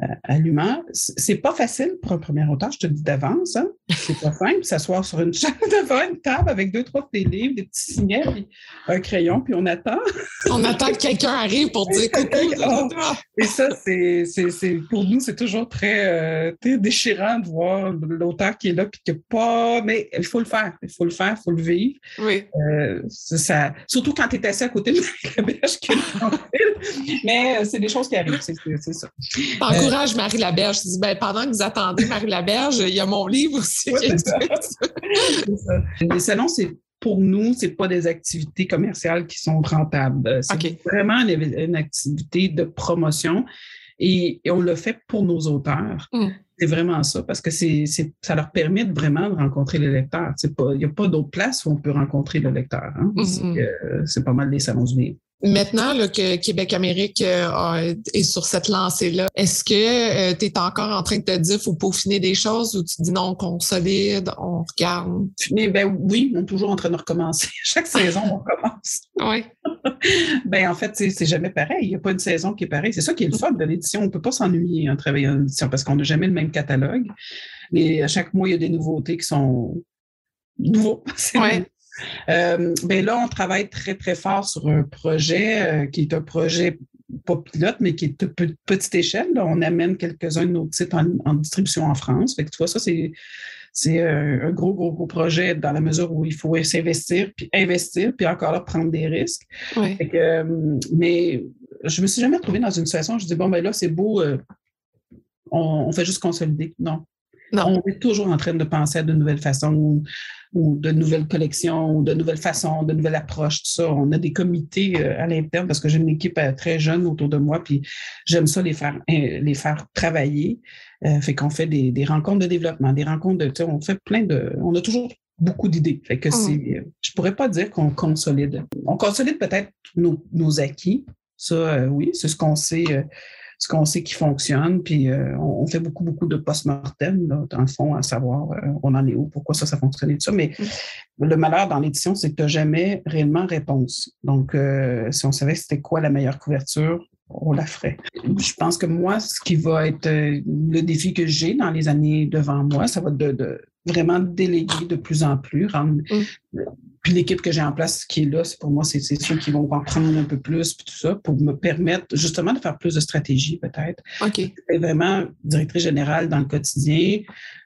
euh, allumant. C'est pas facile pour un premier auteur, je te le dis d'avance. Hein? C'est pas simple, s'asseoir sur une chaise devant une table avec deux, trois de tes livres, des petits signets, puis un crayon, puis on attend. on attend que quelqu'un arrive pour dire coucou. Et ça, c'est, pour nous, c'est toujours très, euh, déchirant de voir l'auteur qui est là, puis que pas. Mais il faut le faire, il faut le faire, il faut le vivre. Oui. ça, surtout quand tu es assis à côté de Marie Laberge qui est Mais euh, c'est des choses qui arrivent, c'est ça. Encourage Marie Laberge. Je dis, ben, pendant que vous attendez Marie Laberge, il y a mon livre aussi. Les salons, c'est pour nous, ce n'est pas des activités commerciales qui sont rentables. C'est vraiment une, activité de promotion et, on le fait pour nos auteurs. Mm. C'est vraiment ça, parce que c'est, ça leur permet vraiment de rencontrer le lecteur. Il n'y a pas d'autre place où on peut rencontrer le lecteur. Hein. Mm-hmm. Euh, c'est, pas mal des salons du livre. Maintenant que Québec-Amérique euh, est sur cette lancée-là, est-ce que euh, tu es encore en train de te dire qu'il faut peaufiner des choses ou tu dis non, on consolide, on regarde? ben oui, on est toujours en train de recommencer. Chaque saison, on recommence. Oui. ben en fait, c'est jamais pareil. Il n'y a pas une saison qui est pareille. C'est ça qui est le fun de l'édition. On ne peut pas s'ennuyer en travaillant en édition parce qu'on n'a jamais le même catalogue. Mais à chaque mois, il y a des nouveautés qui sont nouveaux. Ouais. Euh, ben là, on travaille très, très fort sur un projet euh, qui est un projet pas pilote, mais qui est de petite échelle. On amène quelques-uns de nos titres en, distribution en France. Fait que tu vois, ça, c'est, c'est un gros, gros, gros projet dans la mesure où il faut s'investir, puis investir, puis encore là, prendre des risques. Euh, mais je me suis jamais retrouvée dans une situation où je dis, bon, ben là, c'est beau, on, fait juste consolider. Non. Non. On est toujours en train de penser à de nouvelles façons ou de nouvelles collections, ou de nouvelles façons, de nouvelles approches, tout ça. On a des comités euh, à l'interne parce que j'ai une équipe euh, très jeune autour de moi, puis j'aime ça les faire, euh, les faire travailler. fait qu'on fait des, des, rencontres de développement, des rencontres de, on fait plein de, on a toujours beaucoup d'idées. Fait que c'est, mmh. je pourrais pas dire qu'on consolide. On consolide peut-être nos, nos acquis. Ça, oui, c'est ce qu'on sait ce qu'on sait qui fonctionne, puis euh, on, fait beaucoup, beaucoup de post-mortem, dans le fond, à savoir euh, on en est où, pourquoi ça, ça fonctionne et tout ça. Mais mm. le malheur dans l'édition, c'est que tu n'as jamais réellement réponse. Donc, euh, si on savait c'était quoi la meilleure couverture, on la ferait. Je pense que moi, ce qui va être le défi que j'ai dans les années devant moi, ça va être de, vraiment déléguer de plus en plus, rendre mm. Puis l'équipe que j'ai en place qui est là, c'est pour moi, c'est ceux qui vont en prendre un peu plus, puis tout ça, pour me permettre justement de faire plus de stratégie peut-être. OK. Et vraiment directrice générale dans le quotidien.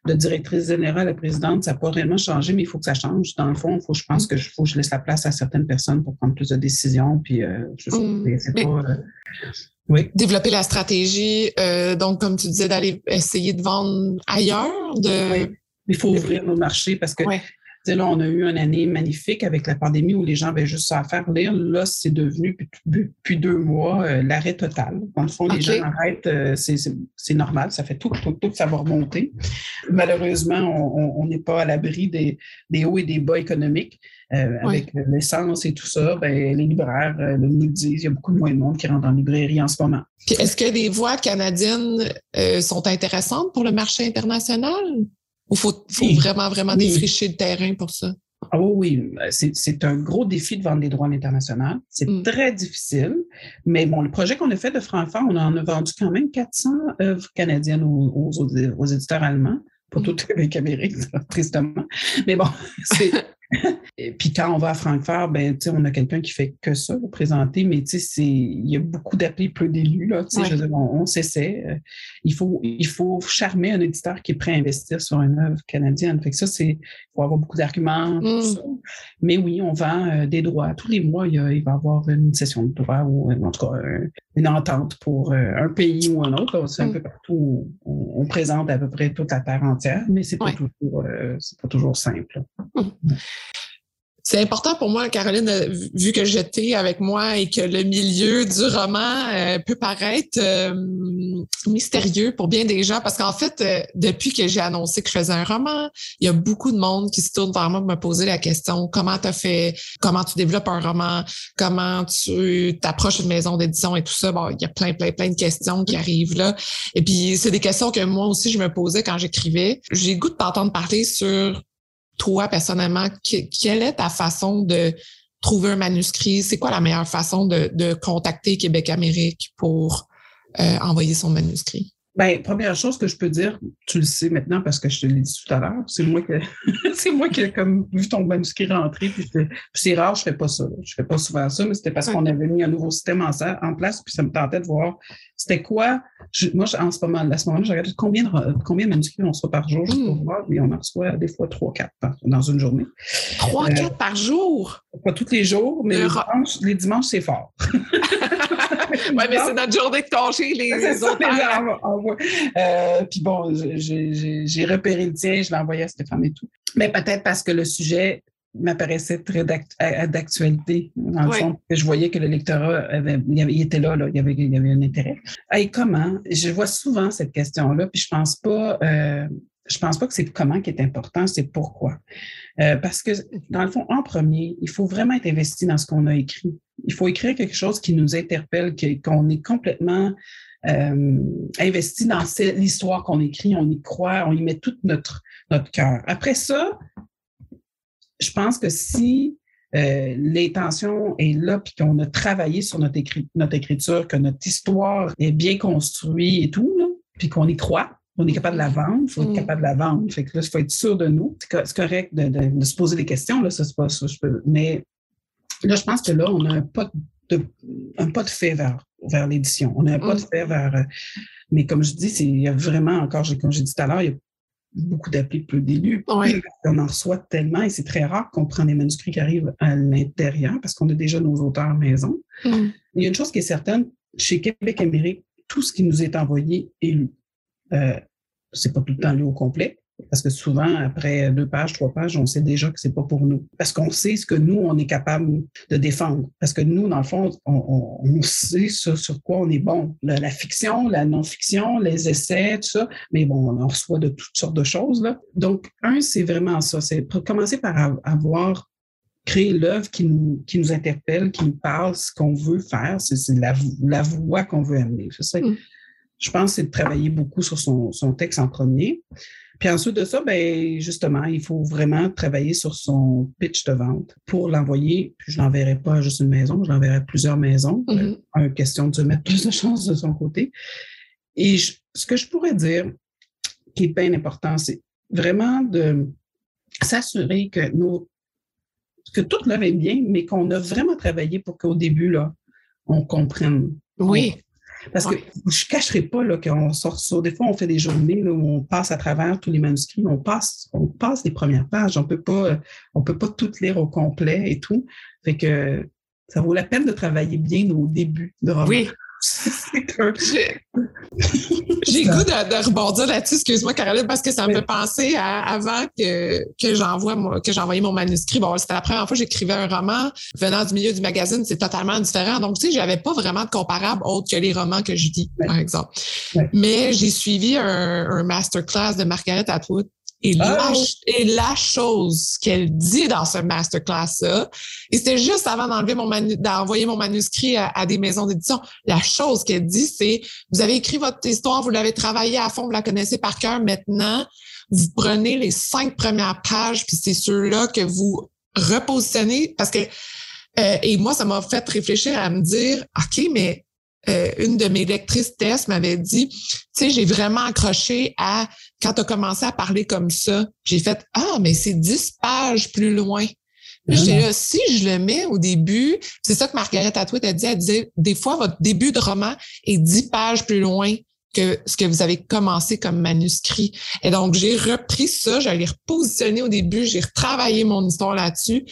De directrice générale à présidente, ça n'a pas réellement changé, mais il faut que ça change. Dans le fond, faut, je pense mm. que je, faut que je laisse la place à certaines personnes pour prendre plus de décisions. Puis euh, je sais, mm. c'est pas. Euh, oui. Développer la stratégie, euh, donc comme tu disais, d'aller essayer de vendre ailleurs. De... Oui. Il faut ouvrir nos marchés parce que là, on a eu une année magnifique avec la pandémie où les gens avaient juste ça à faire lire. Là, c'est devenu, depuis deux mois, euh, l'arrêt total. Dans le fond, les gens arrêtent, euh, c'est normal, ça fait tout, tout, tout, ça va remonter. Malheureusement, on n'est pas à l'abri des, des, hauts et des bas économiques. Euh, avec l'essence et tout ça, ben, les libraires nous disent il y a beaucoup moins de monde qui rentre en librairie en ce moment. Est-ce que les voix canadiennes sont intéressantes pour le marché international? Ou faut, faut vraiment, vraiment défricher le terrain pour ça? Ah oui, oui. C'est un gros défi de vendre des droits à l'international. C'est mm. très difficile. Mais bon, le projet qu'on a fait de Francfort, on en a vendu quand même 400 œuvres canadiennes aux, aux, éditeurs allemands. Pas mm. toutes avec Amérique, tristement. Mais bon, c'est et puis quand on va à Francfort, ben, on a quelqu'un qui fait que ça, présenter, mais il y a beaucoup d'appelés, peu d'élus. Là, on, on s'essaie. Euh, il, faut, il faut charmer un éditeur qui est prêt à investir sur une œuvre canadienne. Fait que ça, c'est faut avoir beaucoup d'arguments. Mm. Mais oui, on vend euh, des droits. Tous les mois, il, y a, il va y avoir une session de droit ou en tout cas une entente pour euh, un pays ou un autre. C'est un mm. peu partout on, présente à peu près toute la terre entière, mais c'est pas, toujours, pas toujours simple. Mm. C'est important pour moi, Caroline, vu que j'étais avec moi et que le milieu du roman euh, peut paraître euh, mystérieux pour bien des gens, parce qu'en fait, euh, depuis que j'ai annoncé que je faisais un roman, il y a beaucoup de monde qui se tourne vers moi pour me poser la question comment tu fait, comment tu développes un roman, comment tu t'approches une maison d'édition et tout ça? Bon, il y a plein, plein, plein de questions qui arrivent là. Et puis, c'est des questions que moi aussi, je me posais quand j'écrivais. J'ai goût de t'entendre parler sur toi, personnellement, quelle est ta façon de trouver un manuscrit? C'est quoi la meilleure façon de, contacter Québec-Amérique pour euh, envoyer son manuscrit? Bien, première chose que je peux dire, tu le sais maintenant parce que je te l'ai dit tout à l'heure, c'est moi qui c'est moi qui ai comme vu ton manuscrit rentrer, puis, c'est rare, je fais pas ça. Je fais pas souvent ça, mais c'était parce qu'on avait mis un nouveau système en, en, place, puis ça me tentait de voir c'était quoi. moi, en ce moment, à ce moment-là, je regardais combien de, combien de manuscrits on reçoit par jour, juste pour hmm. voir, mais on en reçoit des fois trois, quatre dans une journée. Trois, quatre euh, par jour? Pas tous les jours, mais les dimanches, c'est fort. oui, mais c'est notre journée de congé, les, les autres. Euh, puis bon, j'ai repéré le tien, je l'ai envoyé à Stéphane et tout. Mais peut-être parce que le sujet m'apparaissait très d'actualité, dans le fond, que je voyais que le lectorat avait, il, était là, là il, y avait, il y avait un intérêt. Et comment? Je vois souvent cette question-là, puis je pense pas, euh, je pense pas que c'est comment qui est important, c'est pourquoi. Euh, parce que, dans le fond, en premier, il faut vraiment être investi dans ce qu'on a écrit. Il faut écrire quelque chose qui nous interpelle, qu'on est complètement euh, investi dans l'histoire qu'on écrit, on y croit, on y met tout notre, cœur. Après ça, je pense que si euh, l'intention est là, puis qu'on a travaillé sur notre, écriture, que notre histoire est bien construite et tout, puis qu'on y croit, on est capable de la vendre, il faut être mm. capable de la vendre. Fait que là, il faut être sûr de nous. C'est correct de, se poser des questions, là, ça, c'est pas ça. Je peux, mais là, je pense que là, on a un pas de, un pas de fait vers, vers l'édition. On a un pas de mm. fait vers. Euh, mais comme je dis, il y a vraiment encore, comme j'ai dit tout à l'heure, il y a beaucoup d'appels, peu d'élus. On en reçoit tellement et c'est très rare qu'on prenne des manuscrits qui arrivent à l'intérieur parce qu'on a déjà nos auteurs maison. Mm. Il y a une chose qui est certaine, chez Québec Amérique, tout ce qui nous est envoyé est lu. Euh, c'est pas tout le temps lu au complet, parce que souvent, après deux pages, trois pages, on sait déjà que c'est pas pour nous. Parce qu'on sait ce que nous, on est capable de défendre. Parce que nous, dans le fond, on, on sait sur, sur, quoi on est bon. La, fiction, la non-fiction, les essais, tout ça. Mais bon, on en reçoit de toutes sortes de choses. Là. Donc, un, c'est vraiment ça. C'est commencer par avoir créé l'œuvre qui nous, qui nous interpelle, qui nous parle, ce qu'on veut faire. C'est la, la voix qu'on veut amener. Ça, mm. Je pense que c'est de travailler beaucoup sur son, son texte en premier. Puis ensuite de ça, ben justement, il faut vraiment travailler sur son pitch de vente pour l'envoyer. Puis je l'enverrai pas à juste une maison, je l'enverrai à plusieurs maisons. Mm une question de mettre plus de chance de son côté. Et ce que je pourrais dire, qui est bien important, c'est vraiment de s'assurer que nos que toute l'œuvre est bien, mais qu'on a vraiment travaillé pour qu'au début, là, on comprenne. Oui. Parce que je ne cacherai pas qu'on sort ça. Des fois, on fait des journées où on passe à travers tous les manuscrits, on passe, on passe les premières pages. On peut pas, on peut pas tout lire au complet et tout. Fait que ça vaut la peine de travailler bien au début de roman. Oui. J'ai goût de, rebondir là-dessus, excuse-moi Caroline, parce que ça me fait penser à avant que, que j'envoie que j'envoyais mon manuscrit. Bon, c'était la première fois que j'écrivais un roman. Venant du milieu du magazine, c'est totalement différent. Donc, tu sais, j'avais pas vraiment de comparable autre que les romans que je lis, par exemple. Mais j'ai suivi un, un masterclass de Margaret Atwood et, la, et la chose qu'elle dit dans ce masterclass-là, et c'était juste avant d'enlever mon d'envoyer mon manuscrit à, des maisons d'édition, la chose qu'elle dit, c'est vous avez écrit votre histoire, vous l'avez travaillée à fond, vous la connaissez par cœur. Maintenant, vous prenez les cinq premières pages, puis c'est ceux-là que vous repositionnez, parce que euh, et moi, ça m'a fait réfléchir à me dire, OK, mais euh, une de mes lectrices Tess m'avait dit, tu sais, j'ai vraiment accroché à quand tu as commencé à parler comme ça. J'ai fait ah mais c'est dix pages plus loin. J'ai là, si je le mets au début, c'est ça que Margaret Atwood a dit, elle disait, des fois, votre début de roman est dix pages plus loin que ce que vous avez commencé comme manuscrit. Et donc, j'ai repris ça, j'allais repositionner au début, j'ai retravaillé mon histoire là-dessus.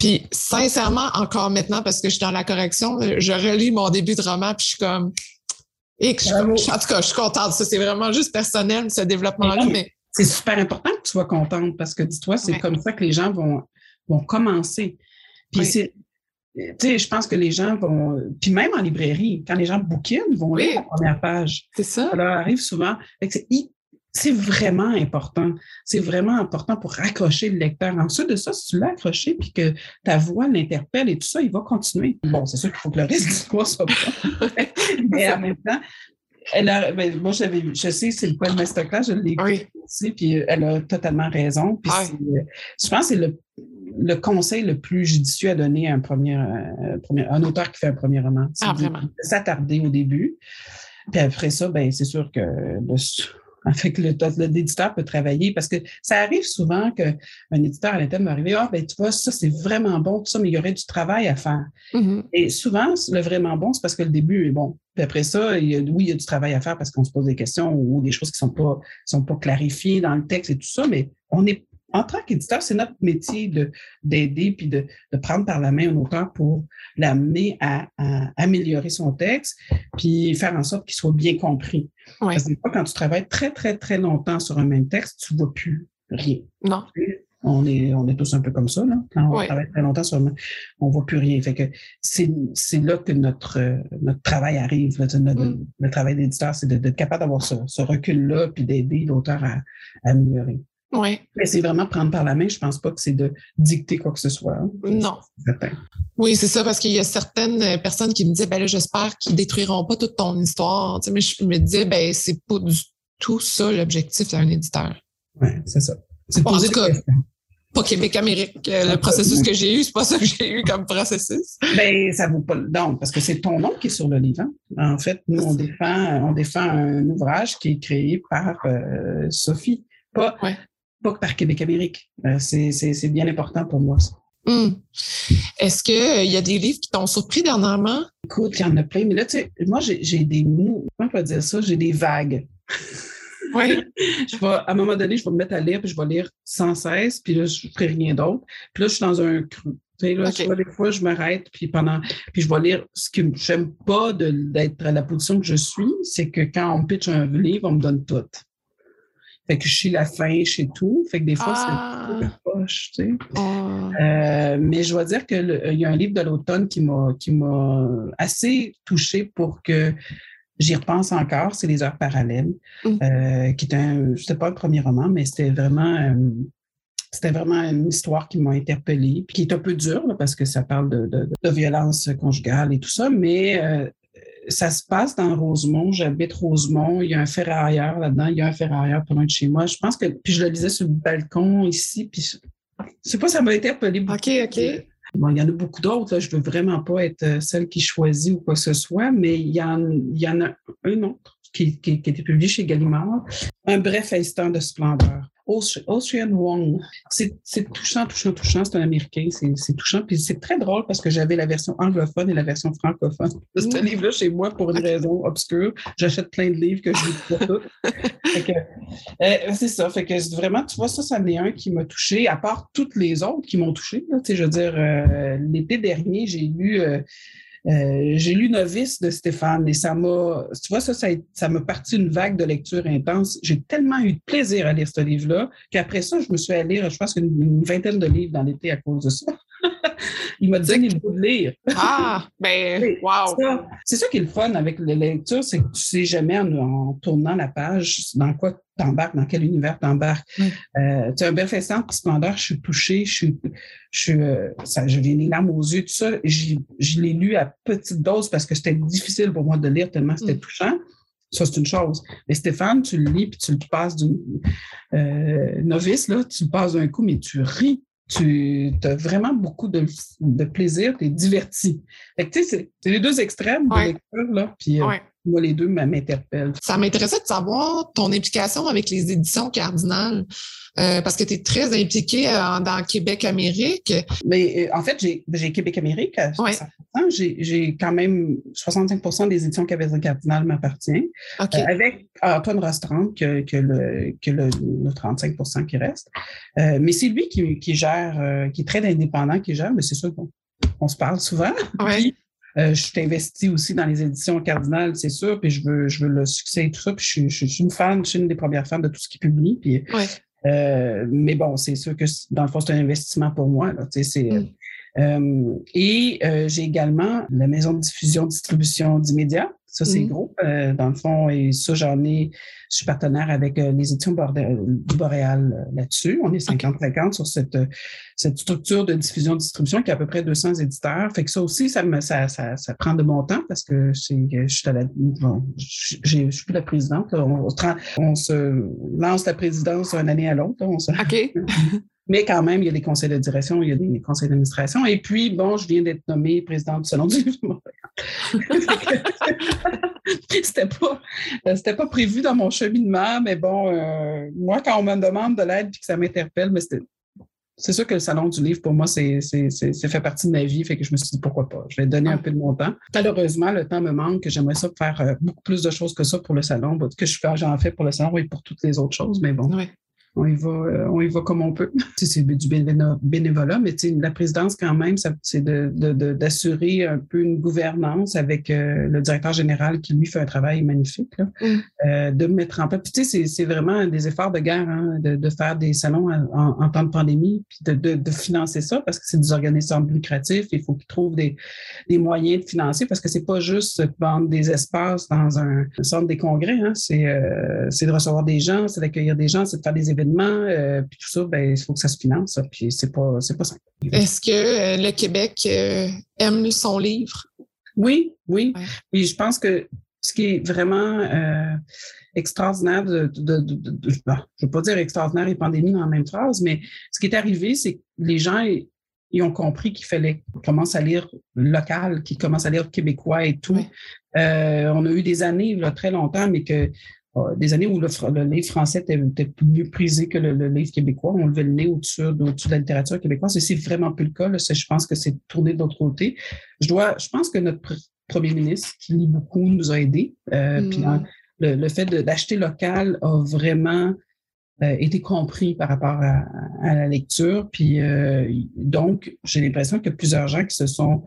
Puis sincèrement, encore maintenant, parce que je suis dans la correction, je relis mon début de roman, puis je suis comme. Et je, en tout cas, je suis contente. Ça, c'est vraiment juste personnel, ce développement-là. Mais... C'est super important que tu sois contente parce que dis-toi, c'est comme ça que les gens vont, vont commencer. Puis c'est. Tu sais, je pense que les gens vont. Puis même en librairie, quand les gens bouquinent, ils vont lire la première page. C'est ça. Ça leur arrive souvent. C'est c'est vraiment important. C'est vraiment important pour raccrocher le lecteur. Ensuite de ça, si tu l'as accroché puis que ta voix l'interpelle et tout ça, il va continuer. Bon, c'est sûr qu'il faut que le reste du discours soit bon. Mais en même temps, elle a, ben, moi, j'avais, je sais, c'est le point de masterclass, je l'ai oui. aussi, puis elle a totalement raison. Puis je pense que c'est le, le, conseil le plus judicieux à donner à un premier, euh, premier un auteur qui fait un premier roman. Ah, vraiment. S'attarder au début. Puis après ça, ben, c'est sûr que le, fait que l'éditeur peut travailler parce que ça arrive souvent qu'un éditeur à l'interne va arriver, ah, ben, tu vois, ça, c'est vraiment bon, tout ça, mais il y aurait du travail à faire. Mm-hmm. Et souvent, le vraiment bon, c'est parce que le début est bon. Puis après ça, il y a, oui, il y a du travail à faire parce qu'on se pose des questions ou des choses qui ne sont pas, sont pas clarifiées dans le texte et tout ça, mais on est en tant qu'éditeur, c'est notre métier de, d'aider puis de, de, prendre par la main un auteur pour l'amener à, améliorer son texte puis faire en sorte qu'il soit bien compris. Parce que quand tu travailles très, très, très longtemps sur un même texte, tu ne vois plus rien. Non. On est, on est tous un peu comme ça, là. Quand on travaille très longtemps sur un on ne voit plus rien. Fait que c'est, c'est là que notre, notre travail arrive. Mm. Le travail d'éditeur, c'est d'être capable d'avoir ce, ce recul-là puis d'aider l'auteur à améliorer. Oui. Mais c'est vraiment prendre par la main. Je pense pas que c'est de dicter quoi que ce soit. Hein. Non. Oui, c'est ça, parce qu'il y a certaines euh, personnes qui me disaient, ben là, j'espère qu'ils détruiront pas toute ton histoire. mais je me disais, ben, c'est pas du tout ça l'objectif d'un éditeur. Oui, c'est ça. C'est poser pas Québec-Amérique. Euh, le processus que j'ai eu, c'est pas ça que j'ai eu comme processus. Ben, ça vaut pas le don, parce que c'est ton nom qui est sur le livre. Hein. En fait, nous, on défend, on défend un ouvrage qui est créé par euh, Sophie. Pas, pas que par Québec-Amérique. Euh, c'est bien important pour moi, ça. Hmm. Est-ce qu'il euh, y a des livres qui t'ont surpris dernièrement? Écoute, il y en a plein, mais là, tu sais, moi, j'ai des mots, comment on peut dire ça? J'ai des vagues. Oui. je vais, à un moment donné, je vais me mettre à lire, puis je vais lire sans cesse, puis là, je ne ferai rien d'autre. Puis là, je suis dans un cru. Tu sais, là, des fois, je m'arrête, puis pendant, puis je vais lire. Ce que j'aime pas d'être à la position que je suis, c'est que quand on pitch un livre, on me donne tout. Fait que je suis la fin, chez tout. Fait que des fois, c'est un peu ah. poche, tu sais. Ah. Euh, mais je dois dire qu'il y a un livre de l'automne qui m'a assez touché pour que j'y repense encore. C'est Les Heures parallèles, mm. euh, qui est un, c'était pas le premier roman, mais c'était vraiment euh, c'était vraiment une histoire qui m'a interpellée, puis qui est un peu dure parce que ça parle de, de, de, violence conjugale et tout ça, mais ça se passe dans Rosemont. J'habite Rosemont. Il y a un ferrailleur là-dedans. Il y a un ferrailleur pas loin de chez moi. Je pense que, puis je le lisais sur le balcon ici, puis je sais pas, ça m'a interpellé beaucoup. OK, OK. Bon, il y en a beaucoup d'autres. Je ne veux vraiment pas être euh, celle qui choisit ou quoi que ce soit, mais il y en, il y en a un autre qui, qui, qui a été publié chez Gallimard. Un bref instant de splendeur. Ocean Wong. C'est touchant, touchant, touchant. C'est un Américain. C'est touchant. Puis c'est très drôle parce que j'avais la version anglophone et la version francophone de ce livre-là chez moi pour une raison obscure. J'achète plein de livres que je lis pas tous. Euh, c'est ça. Fait que vraiment, tu vois, ça, ça en est un qui m'a touché, à part toutes les autres qui m'ont touché. je veux dire, euh, l'été dernier, j'ai lu. Euh, Euh, j'ai lu Novice de Stéphane et ça m'a, tu vois, ça, ça m'a parti une vague de lecture intense. J'ai tellement eu de plaisir à lire ce livre-là qu'après ça, je me suis allé lire, je pense, une, une vingtaine de livres dans l'été à cause de ça. il m'a donné le goût de lire. Ah, ben, wow! C'est ça qui est le fun avec la lecture, c'est que tu sais jamais en, tournant la page dans quoi tu embarques, dans quel univers tu embarques. Euh, tu as un bel festin splendeur, je suis touchée, je suis, je suis, euh, ça, je viens les larmes aux yeux, tout ça. Je l'ai lu à petite dose parce que c'était difficile pour moi de lire tellement c'était mm. touchant. Ça, c'est une chose. Mais Stéphane, tu le lis puis tu le passes d'une euh, novice, là, tu le passes d'un coup, mais tu ris tu as vraiment beaucoup de, plaisir, tu es diverti. tu sais, c'est les deux extrêmes de lecture, là. Puis, euh, moi, les deux m'interpellent. Ça m'intéressait de savoir ton implication avec les éditions cardinales. Euh, parce que tu es très impliqué euh, dans Québec-Amérique. Mais en fait, j'ai Québec-Amérique J'ai quand même 65% des éditions Québec Cardinal m'appartiennent. avec Antoine Rostrand, que, que, le, que le, 35% qui reste. mais c'est lui qui, qui gère, qui est très indépendant, qui gère, mais c'est sûr qu'on se parle souvent. Oui. Euh, je suis investie aussi dans les éditions cardinales, c'est sûr, puis je veux, je veux le succès et tout ça. Puis je, suis une fan, je suis une des premières fans de tout ce qui publie. Puis, euh, mais bon, c'est sûr que dans le fond, c'est un investissement pour moi. Là, c'est, mm. euh, et j'ai également la maison de diffusion, distribution d'immédiat ça, c'est mmh. gros, euh, dans le fond. Et ça, j'en ai, je suis partenaire avec euh, les éditions du Boréal euh, là-dessus. On est 50-50 sur cette, cette structure de diffusion-distribution qui a à peu près 200 éditeurs. Fait que ça aussi, ça, me, ça, ça, ça prend de mon temps parce que je suis à la, bon, je suis plus la présidente. On, on, se lance la présidence d'une année à l'autre. OK. Mais quand même, il y a des conseils de direction, il y a des conseils d'administration. Et puis, bon, je viens d'être nommée présidente du Salon du livre c'était pas, c'était pas prévu dans mon cheminement, mais bon, euh, moi, quand on me demande de l'aide et que ça m'interpelle, mais c'est sûr que le Salon du livre, pour moi, c'est, fait partie de ma vie, fait que je me suis dit pourquoi pas? Je vais donner un peu de mon temps. Malheureusement, le temps me manque, j'aimerais ça faire euh, beaucoup plus de choses que ça pour le salon, que j'en fais pour le salon et pour toutes les autres choses, mais bon on y va, euh, on y va comme on peut. c'est du bénévolat, mais la présidence, quand même, c'est d'assurer un peu une gouvernance avec euh, le directeur général qui, lui, fait un travail magnifique, là, mm. euh, de mettre en place. tu sais, c'est vraiment des efforts de guerre hein, de, faire des salons en, temps de pandémie, puis de, financer ça parce que c'est des organismes lucratifs. Il faut qu'ils trouvent des, moyens de financer parce que c'est pas juste vendre des espaces dans un, centre des congrès. Hein, c'est de recevoir des gens, c'est d'accueillir des gens, c'est de faire des événements euh, puis tout ça, ben, il faut que ça se finance, puis c'est pas, pas simple. Est-ce que euh, le Québec euh, aime son livre? Oui, oui. Et je pense que ce qui est vraiment extraordinaire de, je ne veux pas dire extraordinaire et pandémie dans la même phrase, mais ce qui est arrivé, c'est que les gens ils ont compris qu'il fallait commencer à lire local, qu'ils commencent à lire québécois et tout. on a eu des années, là, très longtemps, mais que des années où le, livre français était, plus mieux prisé que le, livre québécois. On levait le nez au-dessus de la littérature québécoise. Et c'est vraiment plus le cas. Là. Je pense que c'est tourné de l'autre côté. Je dois, je pense que notre premier ministre, qui lit beaucoup, nous a aidés. Euh, puis mm. le, fait d'acheter local a vraiment euh, été compris par rapport à, la lecture. Puis donc, j'ai l'impression a plusieurs gens qui se sont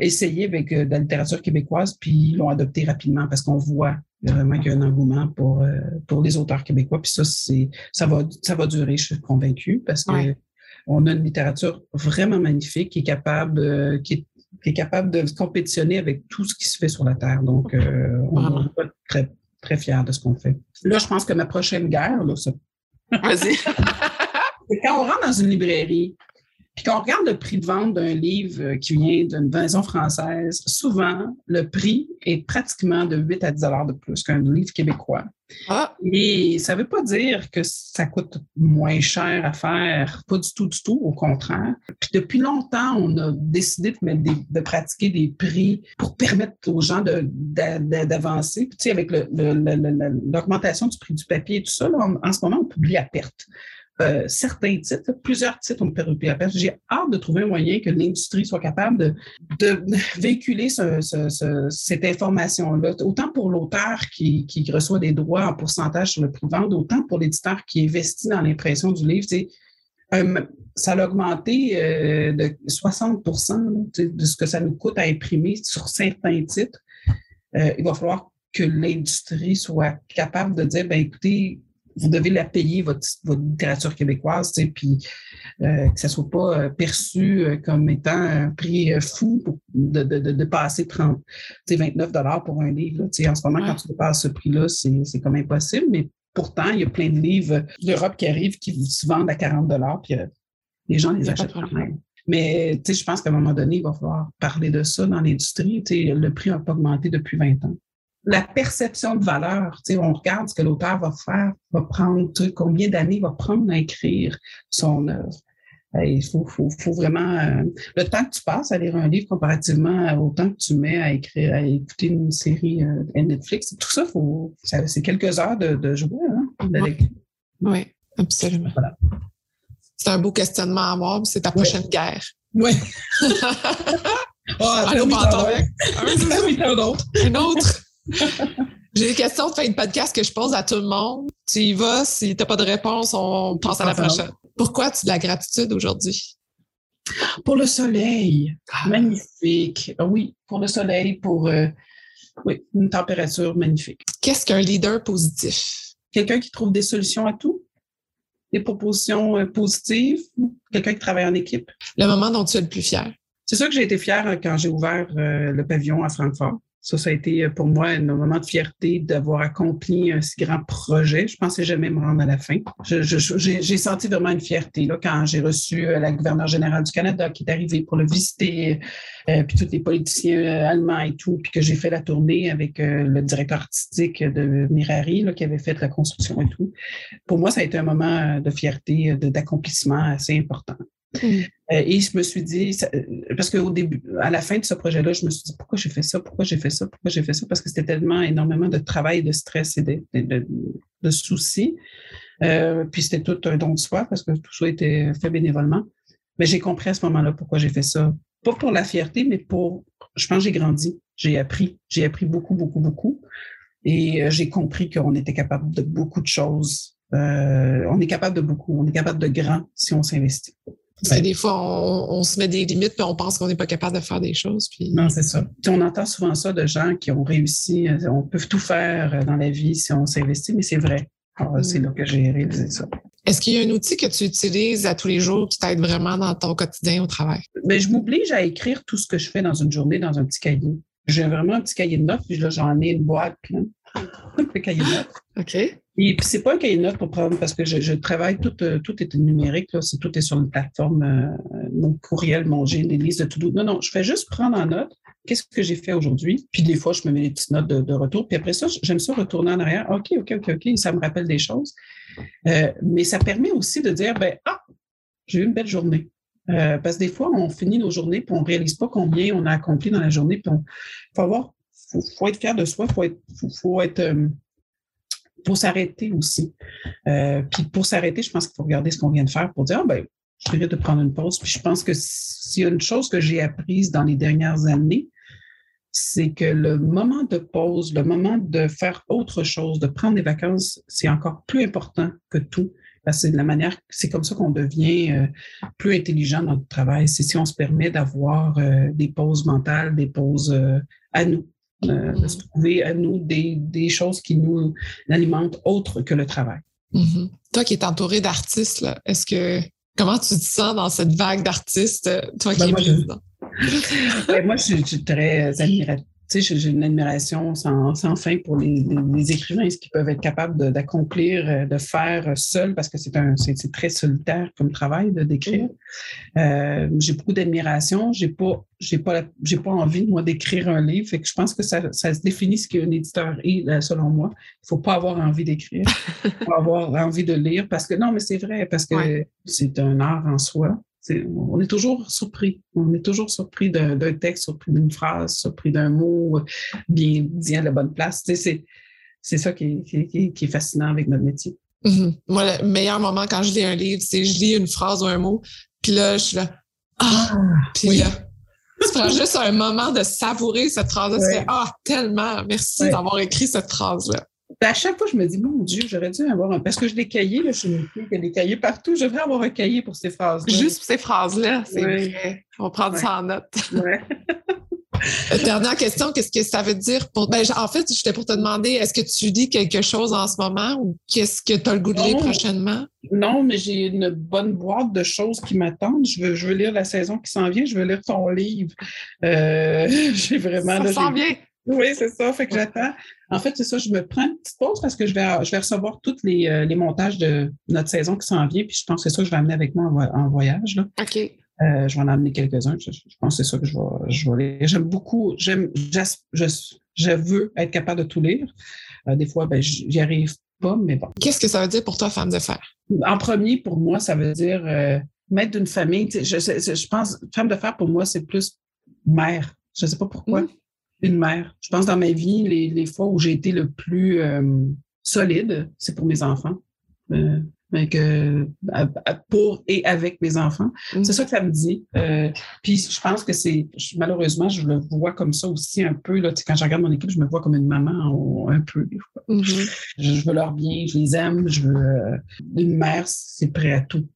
essayés avec de la littérature québécoise, puis l'ont adopté rapidement parce qu'on voit vraiment qu'il y a un engouement pour, euh, pour les auteurs québécois. Puis ça, c'est, ça, va, ça va durer, je suis convaincue, parce que on a une littérature vraiment magnifique qui est capable, euh, qui, est, capable de compétitionner avec tout ce qui se fait sur la Terre. Donc, euh, on est très, très fiers de ce qu'on fait. Là, je pense que ma prochaine guerre, là, ça... Vas-y. quand on rentre dans une librairie, puis quand on regarde le prix de vente d'un livre euh, qui vient d'une maison française, souvent, le prix est pratiquement de 8 à 10 de plus qu'un livre québécois. Ah. Et ça ne veut pas dire que ça coûte moins cher à faire, pas du tout, du tout, au contraire. Puis depuis longtemps, on a décidé de, de pratiquer des prix pour permettre aux gens d'avancer. Puis tu sais, avec l'augmentation du prix du papier et tout ça, en ce moment, on publie à perte. Euh, certains titres, plusieurs titres ont perdu à perte. J'ai hâte de trouver un moyen que l'industrie soit capable de, véhiculer cette information-là, autant pour l'auteur qui, reçoit des droits en pourcentage sur le prix de vente, autant pour l'éditeur qui investit dans l'impression du livre. ça a augmenté euh, de 60 de ce que ça nous coûte à imprimer sur certains titres. Euh, il va falloir que l'industrie soit capable de dire, ben écoutez, vous devez la payer, votre, votre littérature québécoise, puis euh, que ça ne soit pas perçu comme étant un prix fou de, de, de, passer 30, 29 dollars pour un livre. En ce moment, quand tu passes ce prix-là, c'est comme impossible, mais pourtant, il y a plein de livres d'Europe qui arrivent qui se vendent à 40 dollars, puis les gens les achètent quand même. Mais je pense qu'à un moment donné, il va falloir parler de ça dans l'industrie. Le prix n'a pas augmenté depuis 20 ans. La perception de valeur, on regarde ce que l'auteur va faire, va prendre, combien d'années va prendre à écrire son œuvre. Il faut, vraiment. Euh, le temps que tu passes à lire un livre comparativement au temps que tu mets à écrire, à écouter une série euh, Netflix, tout ça, c'est quelques heures de, de jouer. Hein, oui. absolument. Voilà. C'est un beau questionnement à avoir, c'est ta prochaine guerre. Oui. oh, un, un autre. Un autre. J'ai des questions de fin de podcast que je pose à tout le monde. Tu y vas, si tu n'as pas de réponse, on passe à la prochaine. Pourquoi tu as de la gratitude aujourd'hui? Pour le soleil. Ah. Magnifique. Ah oui, pour le soleil, pour euh, oui, une température magnifique. Qu'est-ce qu'un leader positif? Quelqu'un qui trouve des solutions à tout? Des propositions euh, positives, quelqu'un qui travaille en équipe? Le moment dont tu es le plus fier? C'est sûr que j'ai été fière euh, quand j'ai ouvert euh, le pavillon à Francfort. Ça, ça a été pour moi un moment de fierté d'avoir accompli un si grand projet. Je pensais jamais me rendre à la fin. J'ai senti vraiment une fierté là, quand j'ai reçu la gouverneure générale du Canada qui est arrivée pour le visiter, puis tous les politiciens allemands et tout, puis que j'ai fait la tournée avec le directeur artistique de Mirari qui avait fait la construction et tout. Pour moi, ça a été un moment de fierté, d'accomplissement assez important. Euh, et je me suis dit, euh, parce qu'au début, à la fin de ce projet-là, je me suis dit, pourquoi j'ai fait ça, pourquoi j'ai fait ça, pourquoi j'ai fait ça, parce que c'était tellement énormément de travail, de stress et de, soucis. Euh, puis c'était tout un don de soi, parce que tout ça était fait bénévolement. Mais j'ai compris à ce moment-là pourquoi j'ai fait ça. Pas pour la fierté, mais pour, je pense que j'ai grandi, j'ai appris, j'ai appris beaucoup, beaucoup, beaucoup. Et j'ai compris qu'on était capable de beaucoup de choses. on est capable de beaucoup, on est capable de grand si on s'investit. Parce que des fois, on, se met des limites puis on pense qu'on n'est pas capable de faire des choses. Puis... Non, c'est ça. on entend souvent ça de gens qui ont réussi. Euh, on peut tout faire euh, dans la vie si on s'investit, mais c'est vrai. C'est mm. là que j'ai réalisé ça. Est-ce qu'il y a un outil que tu utilises à tous les jours qui t'aide vraiment dans ton quotidien au travail? Bien, je m'oblige à écrire tout ce que je fais dans une journée dans un petit cahier. J'ai vraiment un petit cahier de notes, puis là, j'en ai une boîte un cahier de notes. OK. Et puis, c'est pas un cahier de notes pour prendre, parce que je, travaille, tout, euh, tout est numérique, là, c'est, tout est sur une plateforme, euh, mon courriel, mon j'ai des listes de tout. Non, non, je fais juste prendre en note qu'est-ce que j'ai fait aujourd'hui. Puis des fois, je me mets des petites notes de, retour. Puis après ça, j'aime ça retourner en arrière. OK, OK, OK, OK, ça me rappelle des choses. Euh, mais ça permet aussi de dire, ben, ah, j'ai eu une belle journée. parce que des fois, on finit nos journées puis on réalise pas combien on a accompli dans la journée. Puis il faut avoir, faut, être fier de soi, faut être, faut, être pour s'arrêter aussi. Euh, puis pour s'arrêter, je pense qu'il faut regarder ce qu'on vient de faire pour dire, ah, ben, je mérite de prendre une pause. Puis je pense que s'il y a une chose que j'ai apprise dans les dernières années, c'est que le moment de pause, le moment de faire autre chose, de prendre des vacances, c'est encore plus important que tout. C'est de la manière, c'est comme ça qu'on devient euh, plus intelligent dans notre travail. C'est si on se permet d'avoir euh, des pauses mentales, des pauses à nous euh, de se trouver à nous des, des, choses qui nous alimentent autres que le travail. Mm-hmm. Toi qui es entouré d'artistes, est-ce que comment tu te sens dans cette vague d'artistes, toi qui ben, es président? Ben, moi, je, suis très admirative j'ai une admiration sans, fin pour les, écrivains, ce qu'ils peuvent être capables d'accomplir, euh, de, faire seuls, parce que c'est c'est très solitaire comme travail de d'écrire. Euh, j'ai beaucoup d'admiration. J'ai pas, j'ai pas, j'ai pas envie moi d'écrire un livre. Fait que je pense que ça, ça se définit ce qu'un éditeur est, euh, selon moi. Il faut pas avoir envie d'écrire, il faut avoir envie de lire, parce que non, mais c'est vrai, parce que c'est un art en soi on est toujours surpris. On est toujours surpris d'un texte, surpris d'une phrase, surpris d'un mot bien dit à la bonne place. C'est ça qui est, fascinant avec notre métier. Mm-hmm. Moi, le meilleur moment quand je lis un livre, c'est je lis une phrase ou un mot, puis là, je suis là, ah, ah puis là, tu prends juste un moment de savourer cette phrase-là. ah, tellement, merci d'avoir écrit cette phrase-là. Ben, à chaque fois, je me dis, mon Dieu, j'aurais dû avoir un. Parce que je l'ai cahier, là, je suis une fille qui a des cahiers partout. Je devrais avoir un cahier pour ces phrases-là. Juste pour ces phrases-là, c'est vrai. On va prendre ça en note. Ouais. Euh, dernière question, qu'est-ce que ça veut dire pour. Ben, en fait, j'étais pour te demander, est-ce que tu lis quelque chose en ce moment ou qu'est-ce que tu as le goût de lire prochainement? Non, mais j'ai une bonne boîte de choses qui m'attendent. Je veux, je veux lire la saison qui s'en vient, je veux lire ton livre. Euh, j'ai vraiment. Ça s'en vient. Oui, c'est ça. Fait que j'attends. En fait, c'est ça. Je me prends une petite pause parce que je vais, je vais recevoir tous les, euh, les montages de notre saison qui s'en vient. Puis je pense que c'est ça que je vais amener avec moi en, voyage. Là. OK. Euh, je vais en amener quelques-uns. Je, pense que c'est ça que je vais, je vais lire. J'aime beaucoup, j'aime, je, je, veux être capable de tout lire. Euh, des fois, ben, j'y arrive pas, mais bon. Qu'est-ce que ça veut dire pour toi, femme de fer? En premier, pour moi, ça veut dire euh, maître d'une famille. Je, je, pense, femme de fer, pour moi, c'est plus mère. Je ne sais pas pourquoi. Mmh. Une mère. Je pense dans ma vie, les, les fois où j'ai été le plus solide, c'est pour mes enfants que, pour et avec mes enfants. Mm. C'est ça que ça me dit. Euh, puis je pense que c'est, malheureusement, je le vois comme ça aussi un peu. Là, quand je regarde mon équipe, je me vois comme une maman un peu. Mm-hmm. je, veux leur bien, je les aime, je veux. Euh, une mère, c'est prêt à tout.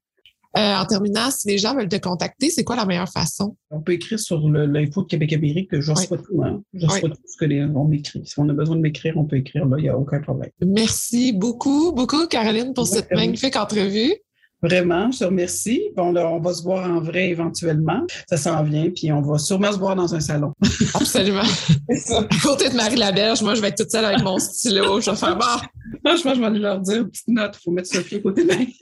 Euh, en terminant, si les gens veulent te contacter, c'est quoi la meilleure façon? On peut écrire sur l'info de Québec Amérique, que je reçois tout. Hein. Je reçois tout ce que les, on m'écrit. Si on a besoin de m'écrire, on peut écrire là, il n'y a aucun problème. Merci beaucoup, beaucoup, Caroline, pour cette magnifique entrevue. Vraiment, je te remercie. Bon, là, on va se voir en vrai éventuellement. Ça s'en vient, puis on va sûrement se voir dans un salon. Absolument. À côté de Marie Laberge, moi, je vais être toute seule avec mon stylo. Je vais faire bon. Franchement, je vais leur dire, petite note, il faut mettre Sophie à côté de Marie.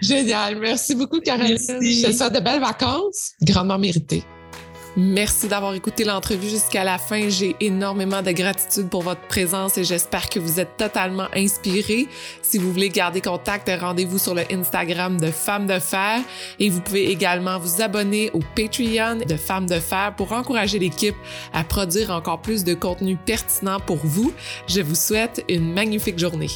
Génial. Merci beaucoup, Caroline. Je te souhaite de belles vacances, grandement méritées. Merci d'avoir écouté l'entrevue jusqu'à la fin. J'ai énormément de gratitude pour votre présence et j'espère que vous êtes totalement inspirés. Si vous voulez garder contact, rendez-vous sur le Instagram de Femmes de Fer et vous pouvez également vous abonner au Patreon de Femmes de Fer pour encourager l'équipe à produire encore plus de contenu pertinent pour vous. Je vous souhaite une magnifique journée.